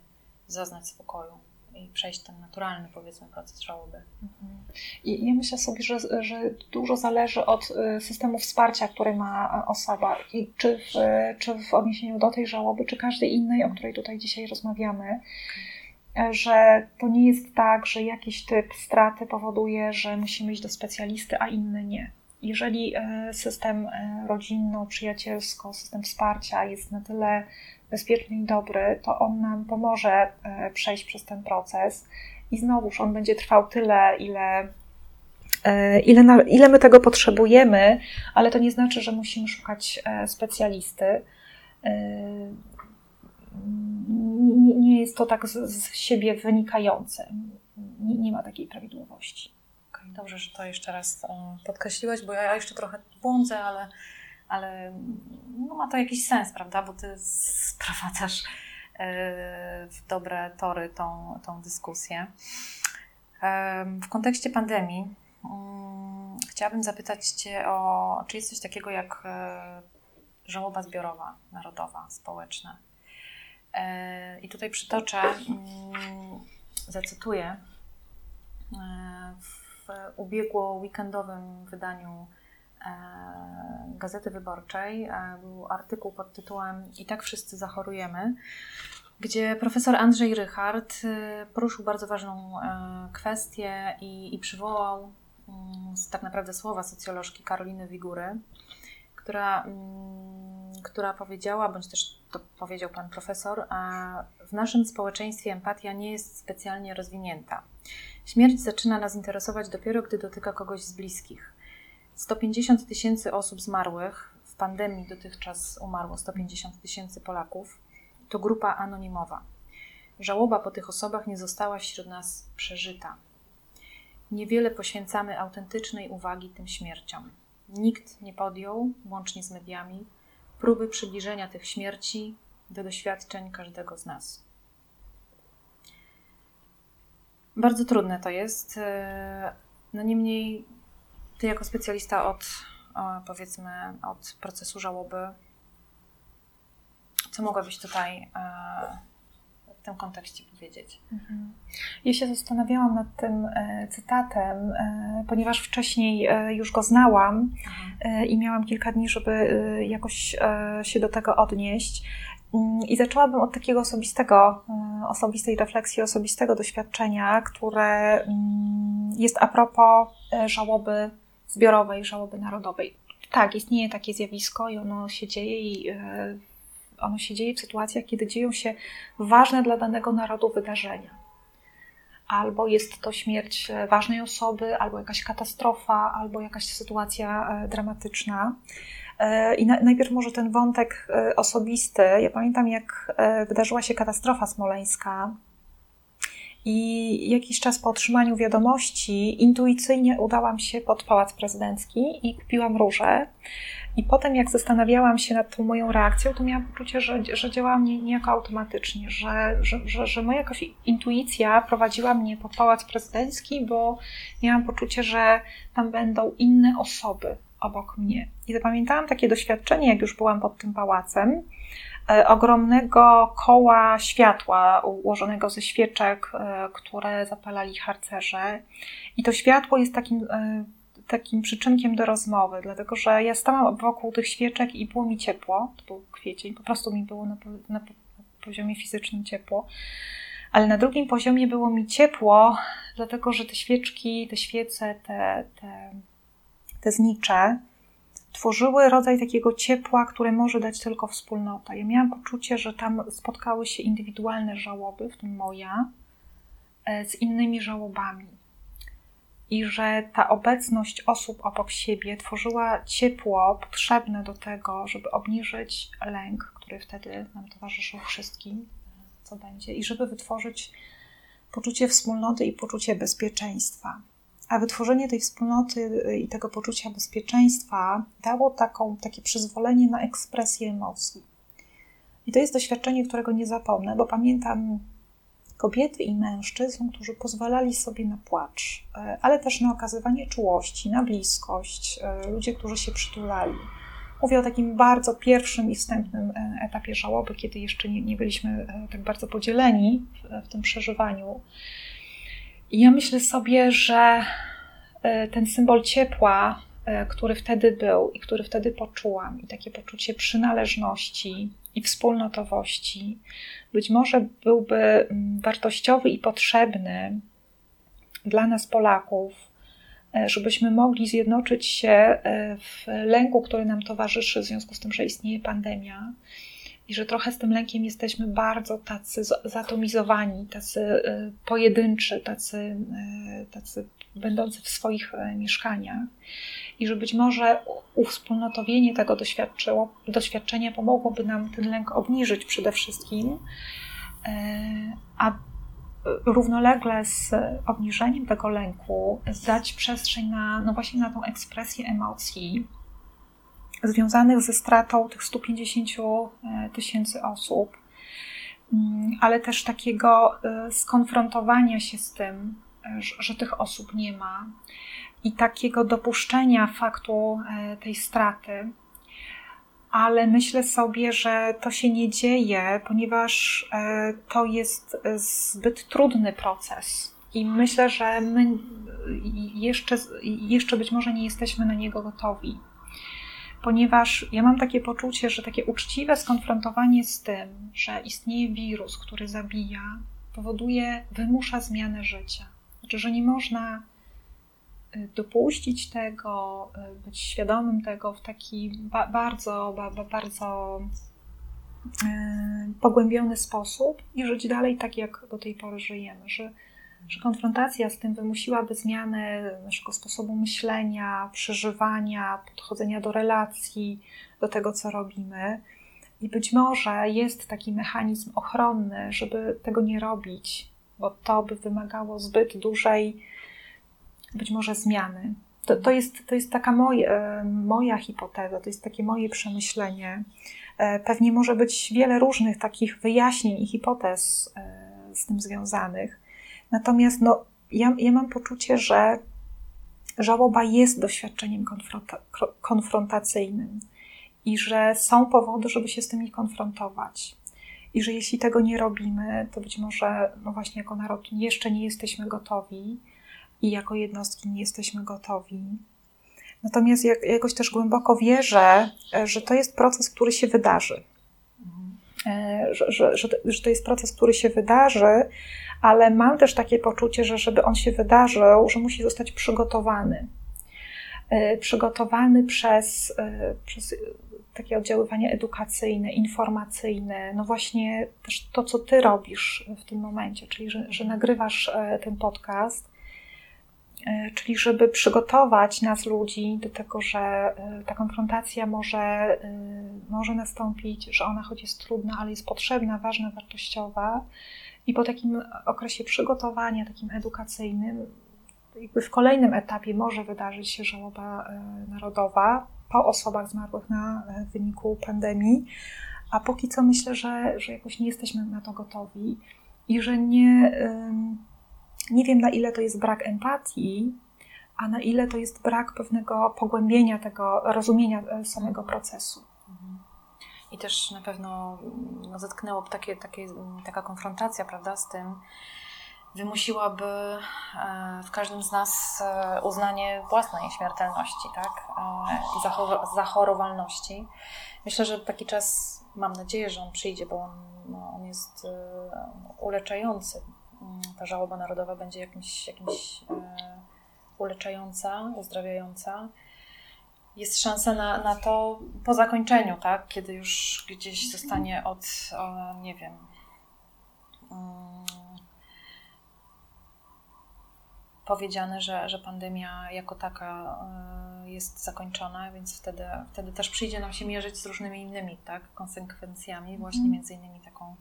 zaznać spokoju? i przejść ten naturalny, powiedzmy, proces żałoby. Mhm. I ja myślę sobie, że, że dużo zależy od y, systemu wsparcia, który ma osoba, i czy w, czy w odniesieniu do tej żałoby, czy każdej innej, o której tutaj dzisiaj rozmawiamy. Że to nie jest tak, że jakiś typ straty powoduje, że musimy iść do specjalisty, a inny nie. Jeżeli y, system y, rodzinno-przyjacielsko, system wsparcia jest na tyle bezpieczny i dobry, to on nam pomoże e, przejść przez ten proces i znowuż on będzie trwał tyle, ile, e, ile, ile my tego potrzebujemy, ale to nie znaczy, że musimy szukać e, specjalisty. Nie jest to tak z, z siebie wynikające. Nie, nie ma takiej prawidłowości. Dobrze, że to jeszcze raz podkreśliłaś, bo ja jeszcze trochę błądzę, ale ale no, ma to jakiś sens, prawda? Bo ty sprowadzasz e, w dobre tory tą, tą dyskusję. W kontekście pandemii mm, chciałabym zapytać Cię o, czy jest coś takiego jak e, żałoba zbiorowa, narodowa, społeczna. E, I tutaj przytoczę, mm, zacytuję w ubiegło weekendowym wydaniu E, Gazety Wyborczej e, był artykuł pod tytułem I tak wszyscy zachorujemy, gdzie profesor Andrzej Rychard e, poruszył bardzo ważną kwestię i, i przywołał mm, tak naprawdę słowa socjolożki Karoliny Wigury, która, mm, która powiedziała, bądź też to powiedział pan profesor, w naszym społeczeństwie empatia nie jest specjalnie rozwinięta. Śmierć zaczyna nas interesować dopiero, gdy dotyka kogoś z bliskich. 150 tysięcy osób zmarłych, w pandemii dotychczas umarło 150 tysięcy Polaków, to grupa anonimowa. Żałoba po tych osobach nie została wśród nas przeżyta. Niewiele poświęcamy autentycznej uwagi tym śmierciom. Nikt nie podjął, łącznie z mediami, próby przybliżenia tych śmierci do doświadczeń każdego z nas. Bardzo trudne to jest. No niemniej ty jako specjalista od, powiedzmy, od procesu żałoby, co mogłabyś tutaj e, w tym kontekście powiedzieć? Mhm. Ja się zastanawiałam nad tym e, cytatem, e, ponieważ wcześniej już go znałam mhm. i miałam kilka dni, żeby jakoś się do tego odnieść. Mm, I zaczęłabym od takiego osobistego osobistej refleksji, osobistego doświadczenia, które mm, jest a propos żałoby zbiorowej, żałoby narodowej. Tak, istnieje takie zjawisko i ono się dzieje i ono się dzieje w sytuacjach, kiedy dzieją się ważne dla danego narodu wydarzenia albo jest to śmierć ważnej osoby, albo jakaś katastrofa, albo jakaś sytuacja dramatyczna. E, I najpierw może ten wątek e, osobisty. Ja pamiętam, jak e, wydarzyła się katastrofa smoleńska. I jakiś czas po otrzymaniu wiadomości, intuicyjnie udałam się pod pałac prezydencki i kupiłam róże. I potem, jak zastanawiałam się nad tą moją reakcją, to miałam poczucie, że, że działałam niejako automatycznie, że, że, że, że moja jakaś intuicja prowadziła mnie pod pałac prezydencki, bo miałam poczucie, że tam będą inne osoby, obok mnie. I zapamiętałam takie doświadczenie, jak już byłam pod tym pałacem, e, ogromnego koła światła ułożonego ze świeczek, e, które zapalali harcerze. I to światło jest takim, e, takim przyczynkiem do rozmowy, dlatego że ja stałam wokół tych świeczek i było mi ciepło. To był kwiecień, po prostu mi było na, na poziomie fizycznym ciepło. Ale na drugim poziomie było mi ciepło, dlatego że te świeczki, te świece, te, te te znicze, tworzyły rodzaj takiego ciepła, które może dać tylko wspólnota. Ja miałam poczucie, że tam spotkały się indywidualne żałoby, w tym moja, e, z innymi żałobami. I że ta obecność osób obok siebie tworzyła ciepło potrzebne do tego, żeby obniżyć lęk, który wtedy nam towarzyszył wszystkim, co będzie, i żeby wytworzyć poczucie wspólnoty i poczucie bezpieczeństwa. A wytworzenie tej wspólnoty y, i tego poczucia bezpieczeństwa dało taką, takie przyzwolenie na ekspresję emocji. I to jest doświadczenie, którego nie zapomnę, bo pamiętam kobiety i mężczyzn, którzy pozwalali sobie na płacz, y, ale też na okazywanie czułości, na bliskość, y, ludzie, którzy się przytulali. Mówię o takim bardzo pierwszym i wstępnym etapie żałoby, kiedy jeszcze nie, nie byliśmy tak bardzo podzieleni w, w tym przeżywaniu. I ja myślę sobie, że e, ten symbol ciepła, e, który wtedy był i który wtedy poczułam, i takie poczucie przynależności i wspólnotowości, być może byłby mm, wartościowy i potrzebny dla nas, Polaków, e, żebyśmy mogli zjednoczyć się w lęku, który nam towarzyszy w związku z tym, że istnieje pandemia i że trochę z tym lękiem jesteśmy bardzo tacy zatomizowani, tacy pojedynczy, tacy, tacy będący w swoich mieszkaniach. I że być może uwspólnotowienie tego doświadczenia pomogłoby nam ten lęk obniżyć przede wszystkim, a równolegle z obniżeniem tego lęku dać przestrzeń na, no właśnie na tą ekspresję emocji, związanych ze stratą tych 150 e, tysięcy osób, mm, ale też takiego e, skonfrontowania się z tym, e, że tych osób nie ma i takiego dopuszczenia faktu tej straty. Ale myślę sobie, że to się nie dzieje, ponieważ to jest zbyt trudny proces. I myślę, że my jeszcze, jeszcze być może nie jesteśmy na niego gotowi ponieważ ja mam takie poczucie, że takie uczciwe skonfrontowanie z tym, że istnieje wirus, który zabija, powoduje, wymusza zmianę życia. Znaczy, że nie można dopuścić tego, y, być świadomym tego w taki ba bardzo, ba bardzo y, pogłębiony sposób i żyć dalej tak, jak do tej pory żyjemy, że że konfrontacja z tym wymusiłaby zmianę naszego sposobu myślenia, przeżywania, podchodzenia do relacji, do tego, co robimy. I być może jest taki mechanizm ochronny, żeby tego nie robić, bo to by wymagało zbyt dużej, być może zmiany. To, to, jest, to jest taka moj, e, moja hipoteza, to jest takie moje przemyślenie. E, pewnie może być wiele różnych takich wyjaśnień i hipotez e, z tym związanych. Natomiast no, ja, ja mam poczucie, że żałoba jest doświadczeniem konfronta konfrontacyjnym i że są powody, żeby się z tym nie konfrontować. I że jeśli tego nie robimy, to być może, no właśnie, jako naród jeszcze nie jesteśmy gotowi i jako jednostki nie jesteśmy gotowi. Natomiast jak, jakoś też głęboko wierzę, że to jest proces, który się wydarzy. że, że, że, że to jest proces, który się wydarzy, ale mam też takie poczucie, że żeby on się wydarzył, że musi zostać przygotowany. Przygotowany przez, przez takie oddziaływanie edukacyjne, informacyjne, no właśnie też to, co ty robisz w tym momencie, czyli że, że nagrywasz ten podcast, E, czyli żeby przygotować nas ludzi do tego, że e, ta konfrontacja może, e, może nastąpić, że ona choć jest trudna, ale jest potrzebna, ważna, wartościowa. I po takim okresie przygotowania, takim edukacyjnym, jakby w kolejnym etapie może wydarzyć się żałoba narodowa po osobach zmarłych na wyniku pandemii, a póki co myślę, że, że jakoś nie jesteśmy na to gotowi i że nie nie wiem, na ile to jest brak empatii, a na ile to jest brak pewnego pogłębienia tego, rozumienia e, samego procesu. I też na pewno no, zetknęło takie, takie, taka konfrontacja, prawda, z tym, wymusiłaby e, w każdym z nas e, uznanie własnej śmiertelności, tak? I zachorowalności. Myślę, że taki czas, mam nadzieję, że on przyjdzie, bo on, no, on jest uleczający Mm, ta żałoba narodowa będzie jakimś, jakimś e, uleczająca, uzdrawiająca. Jest szansa na, na to po zakończeniu, tak? Kiedy już gdzieś zostanie od, nie wiem, um, powiedziane, że, że pandemia jako taka e, jest zakończona, więc wtedy, wtedy też przyjdzie nam się mierzyć z różnymi innymi tak, konsekwencjami, właśnie mhm. między innymi taką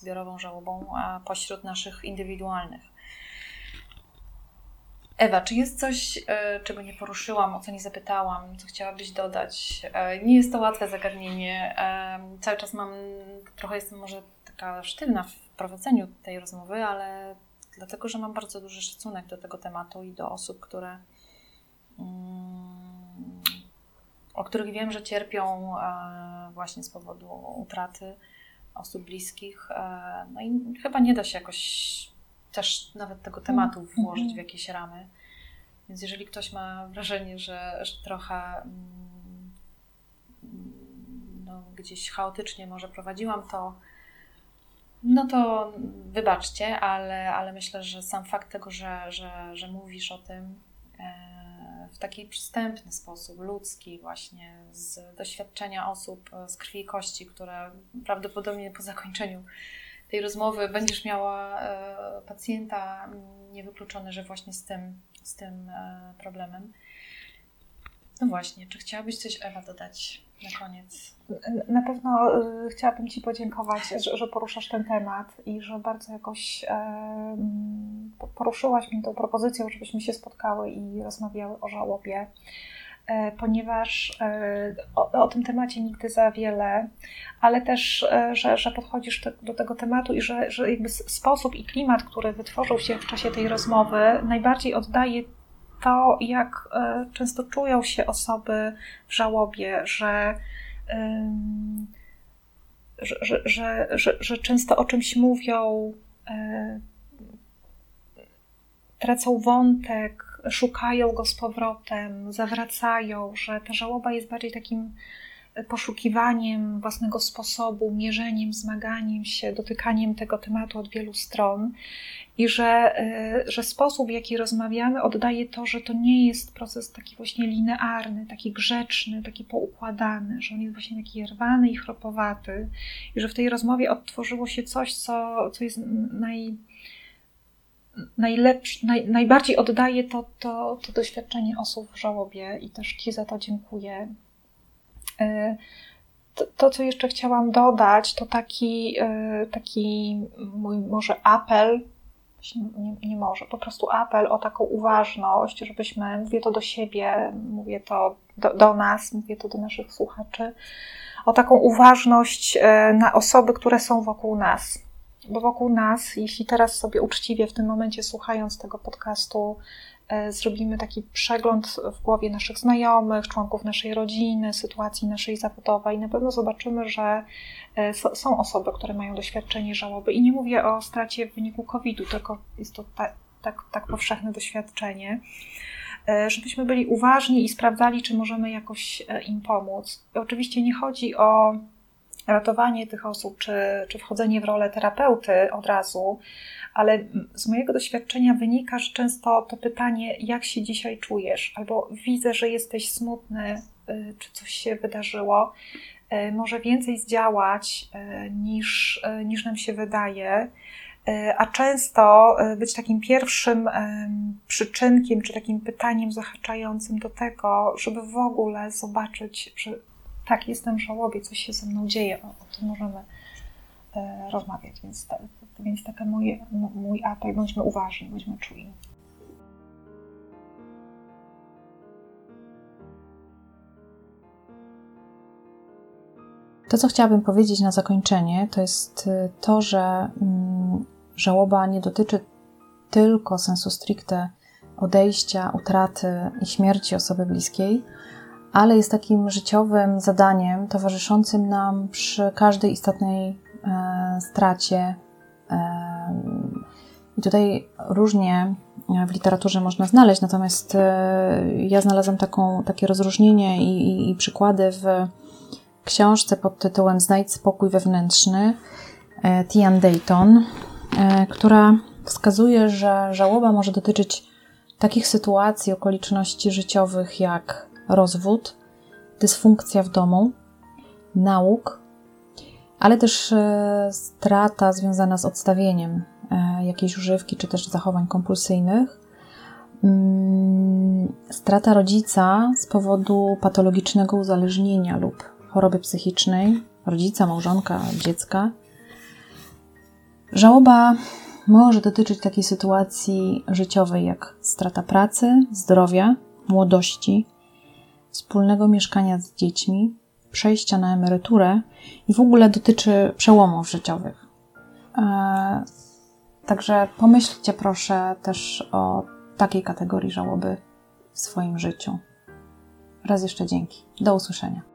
zbiorową żałobą, pośród naszych indywidualnych. Ewa, czy jest coś, e, czego nie poruszyłam, o co nie zapytałam, co chciałabyś dodać? E, nie jest to łatwe zagadnienie. E, cały czas mam, trochę jestem może taka sztywna w prowadzeniu tej rozmowy, ale dlatego, że mam bardzo duży szacunek do tego tematu i do osób, które, mm, o których wiem, że cierpią właśnie z powodu utraty osób bliskich. E, no i chyba nie da się jakoś też nawet tego tematu mhm. włożyć w jakieś ramy. Więc jeżeli ktoś ma wrażenie, że, że trochę mm, no, gdzieś chaotycznie może prowadziłam to, no to wybaczcie, ale, ale myślę, że sam fakt tego, że, że, że mówisz o tym, e, w taki przystępny sposób, ludzki, właśnie z doświadczenia osób z krwi i kości, które prawdopodobnie po zakończeniu tej rozmowy będziesz miała e, pacjenta niewykluczone, że właśnie z tym, z tym e, problemem. No właśnie, czy chciałabyś coś Ewa dodać na koniec? Na pewno y, chciałabym Ci podziękować, że, że, poruszasz ten temat i że bardzo jakoś e, poruszyłaś mi tą propozycją, żebyśmy się spotkały i rozmawiały o żałobie, e, ponieważ e, o, o, tym temacie nigdy za wiele, ale też, e, że, że podchodzisz te, do tego tematu i że, że jakby sposób i klimat, który wytworzył się w czasie tej rozmowy, najbardziej oddaje to, jak e, często czują się osoby w żałobie, że, że, że, że, że często o czymś mówią, e, tracą wątek, szukają go z powrotem, zawracają, że ta żałoba jest bardziej takim poszukiwaniem własnego sposobu, mierzeniem, zmaganiem się, dotykaniem tego tematu od wielu stron i że, e, że sposób, w jaki rozmawiamy, oddaje to, że to nie jest proces taki właśnie linearny, taki grzeczny, taki poukładany, że on jest właśnie taki rwany i chropowaty i że w tej rozmowie odtworzyło się coś, co, co jest naj, najlepszy, naj, najbardziej oddaje to, to, to doświadczenie osób w żałobie i też Ci za to dziękuję. E, to, co jeszcze chciałam dodać, to taki, e, taki mój może apel, nie, nie, może, po prostu apel o taką uważność, żebyśmy, mówię to do siebie, mówię to do, do nas, mówię to do naszych słuchaczy, o taką uważność e, na osoby, które są wokół nas. Bo wokół nas, jeśli teraz sobie uczciwie w tym momencie słuchając tego podcastu, zrobimy taki przegląd w głowie naszych znajomych, członków naszej rodziny, sytuacji naszej zawodowej. Na pewno zobaczymy, że e, są osoby, które mają doświadczenie żałoby. I nie mówię o stracie w wyniku COVID-u, tylko jest to tak, tak, tak powszechne doświadczenie e, żebyśmy byli uważni i sprawdzali, czy możemy jakoś im pomóc. Oczywiście nie chodzi o ratowanie tych osób, czy, czy wchodzenie w rolę terapeuty od razu, ale z mojego doświadczenia wynika, że często to pytanie, jak się dzisiaj czujesz, albo widzę, że jesteś smutny, y, czy coś się wydarzyło, y, może więcej zdziałać y, niż, niż nam się wydaje. A często być takim pierwszym przyczynkiem, czy takim pytaniem zahaczającym do tego, żeby w ogóle zobaczyć, że tak, jestem w żałobie, coś się ze mną dzieje, o, o tym możemy e, rozmawiać. Więc, ta, więc taka moje, mój apel, bądźmy uważni, bądźmy czujni. To, co chciałabym powiedzieć na zakończenie, to jest e, to, że mm, żałoba nie dotyczy tylko sensu stricte odejścia, utraty i śmierci osoby bliskiej, ale jest takim życiowym zadaniem towarzyszącym nam przy każdej istotnej e, stracie. E, I tutaj różnie w literaturze można znaleźć, natomiast e, ja znalazłam taką, takie rozróżnienie i, i, i przykłady w książce pod tytułem Znajdź spokój wewnętrzny e, Tian Dayton, e, która wskazuje, że żałoba może dotyczyć takich sytuacji, okoliczności życiowych jak rozwód, dysfunkcja w domu, nauk, ale też e, strata związana z odstawieniem e, jakiejś używki czy też zachowań kompulsyjnych, mm, strata rodzica z powodu patologicznego uzależnienia lub choroby psychicznej, rodzica, małżonka, dziecka. Żałoba może dotyczyć takiej sytuacji życiowej jak strata pracy, zdrowia, młodości, wspólnego mieszkania z dziećmi, przejścia na emeryturę i w ogóle dotyczy przełomów życiowych. E, także pomyślcie proszę też o takiej kategorii żałoby w swoim życiu. Raz jeszcze dzięki. Do usłyszenia.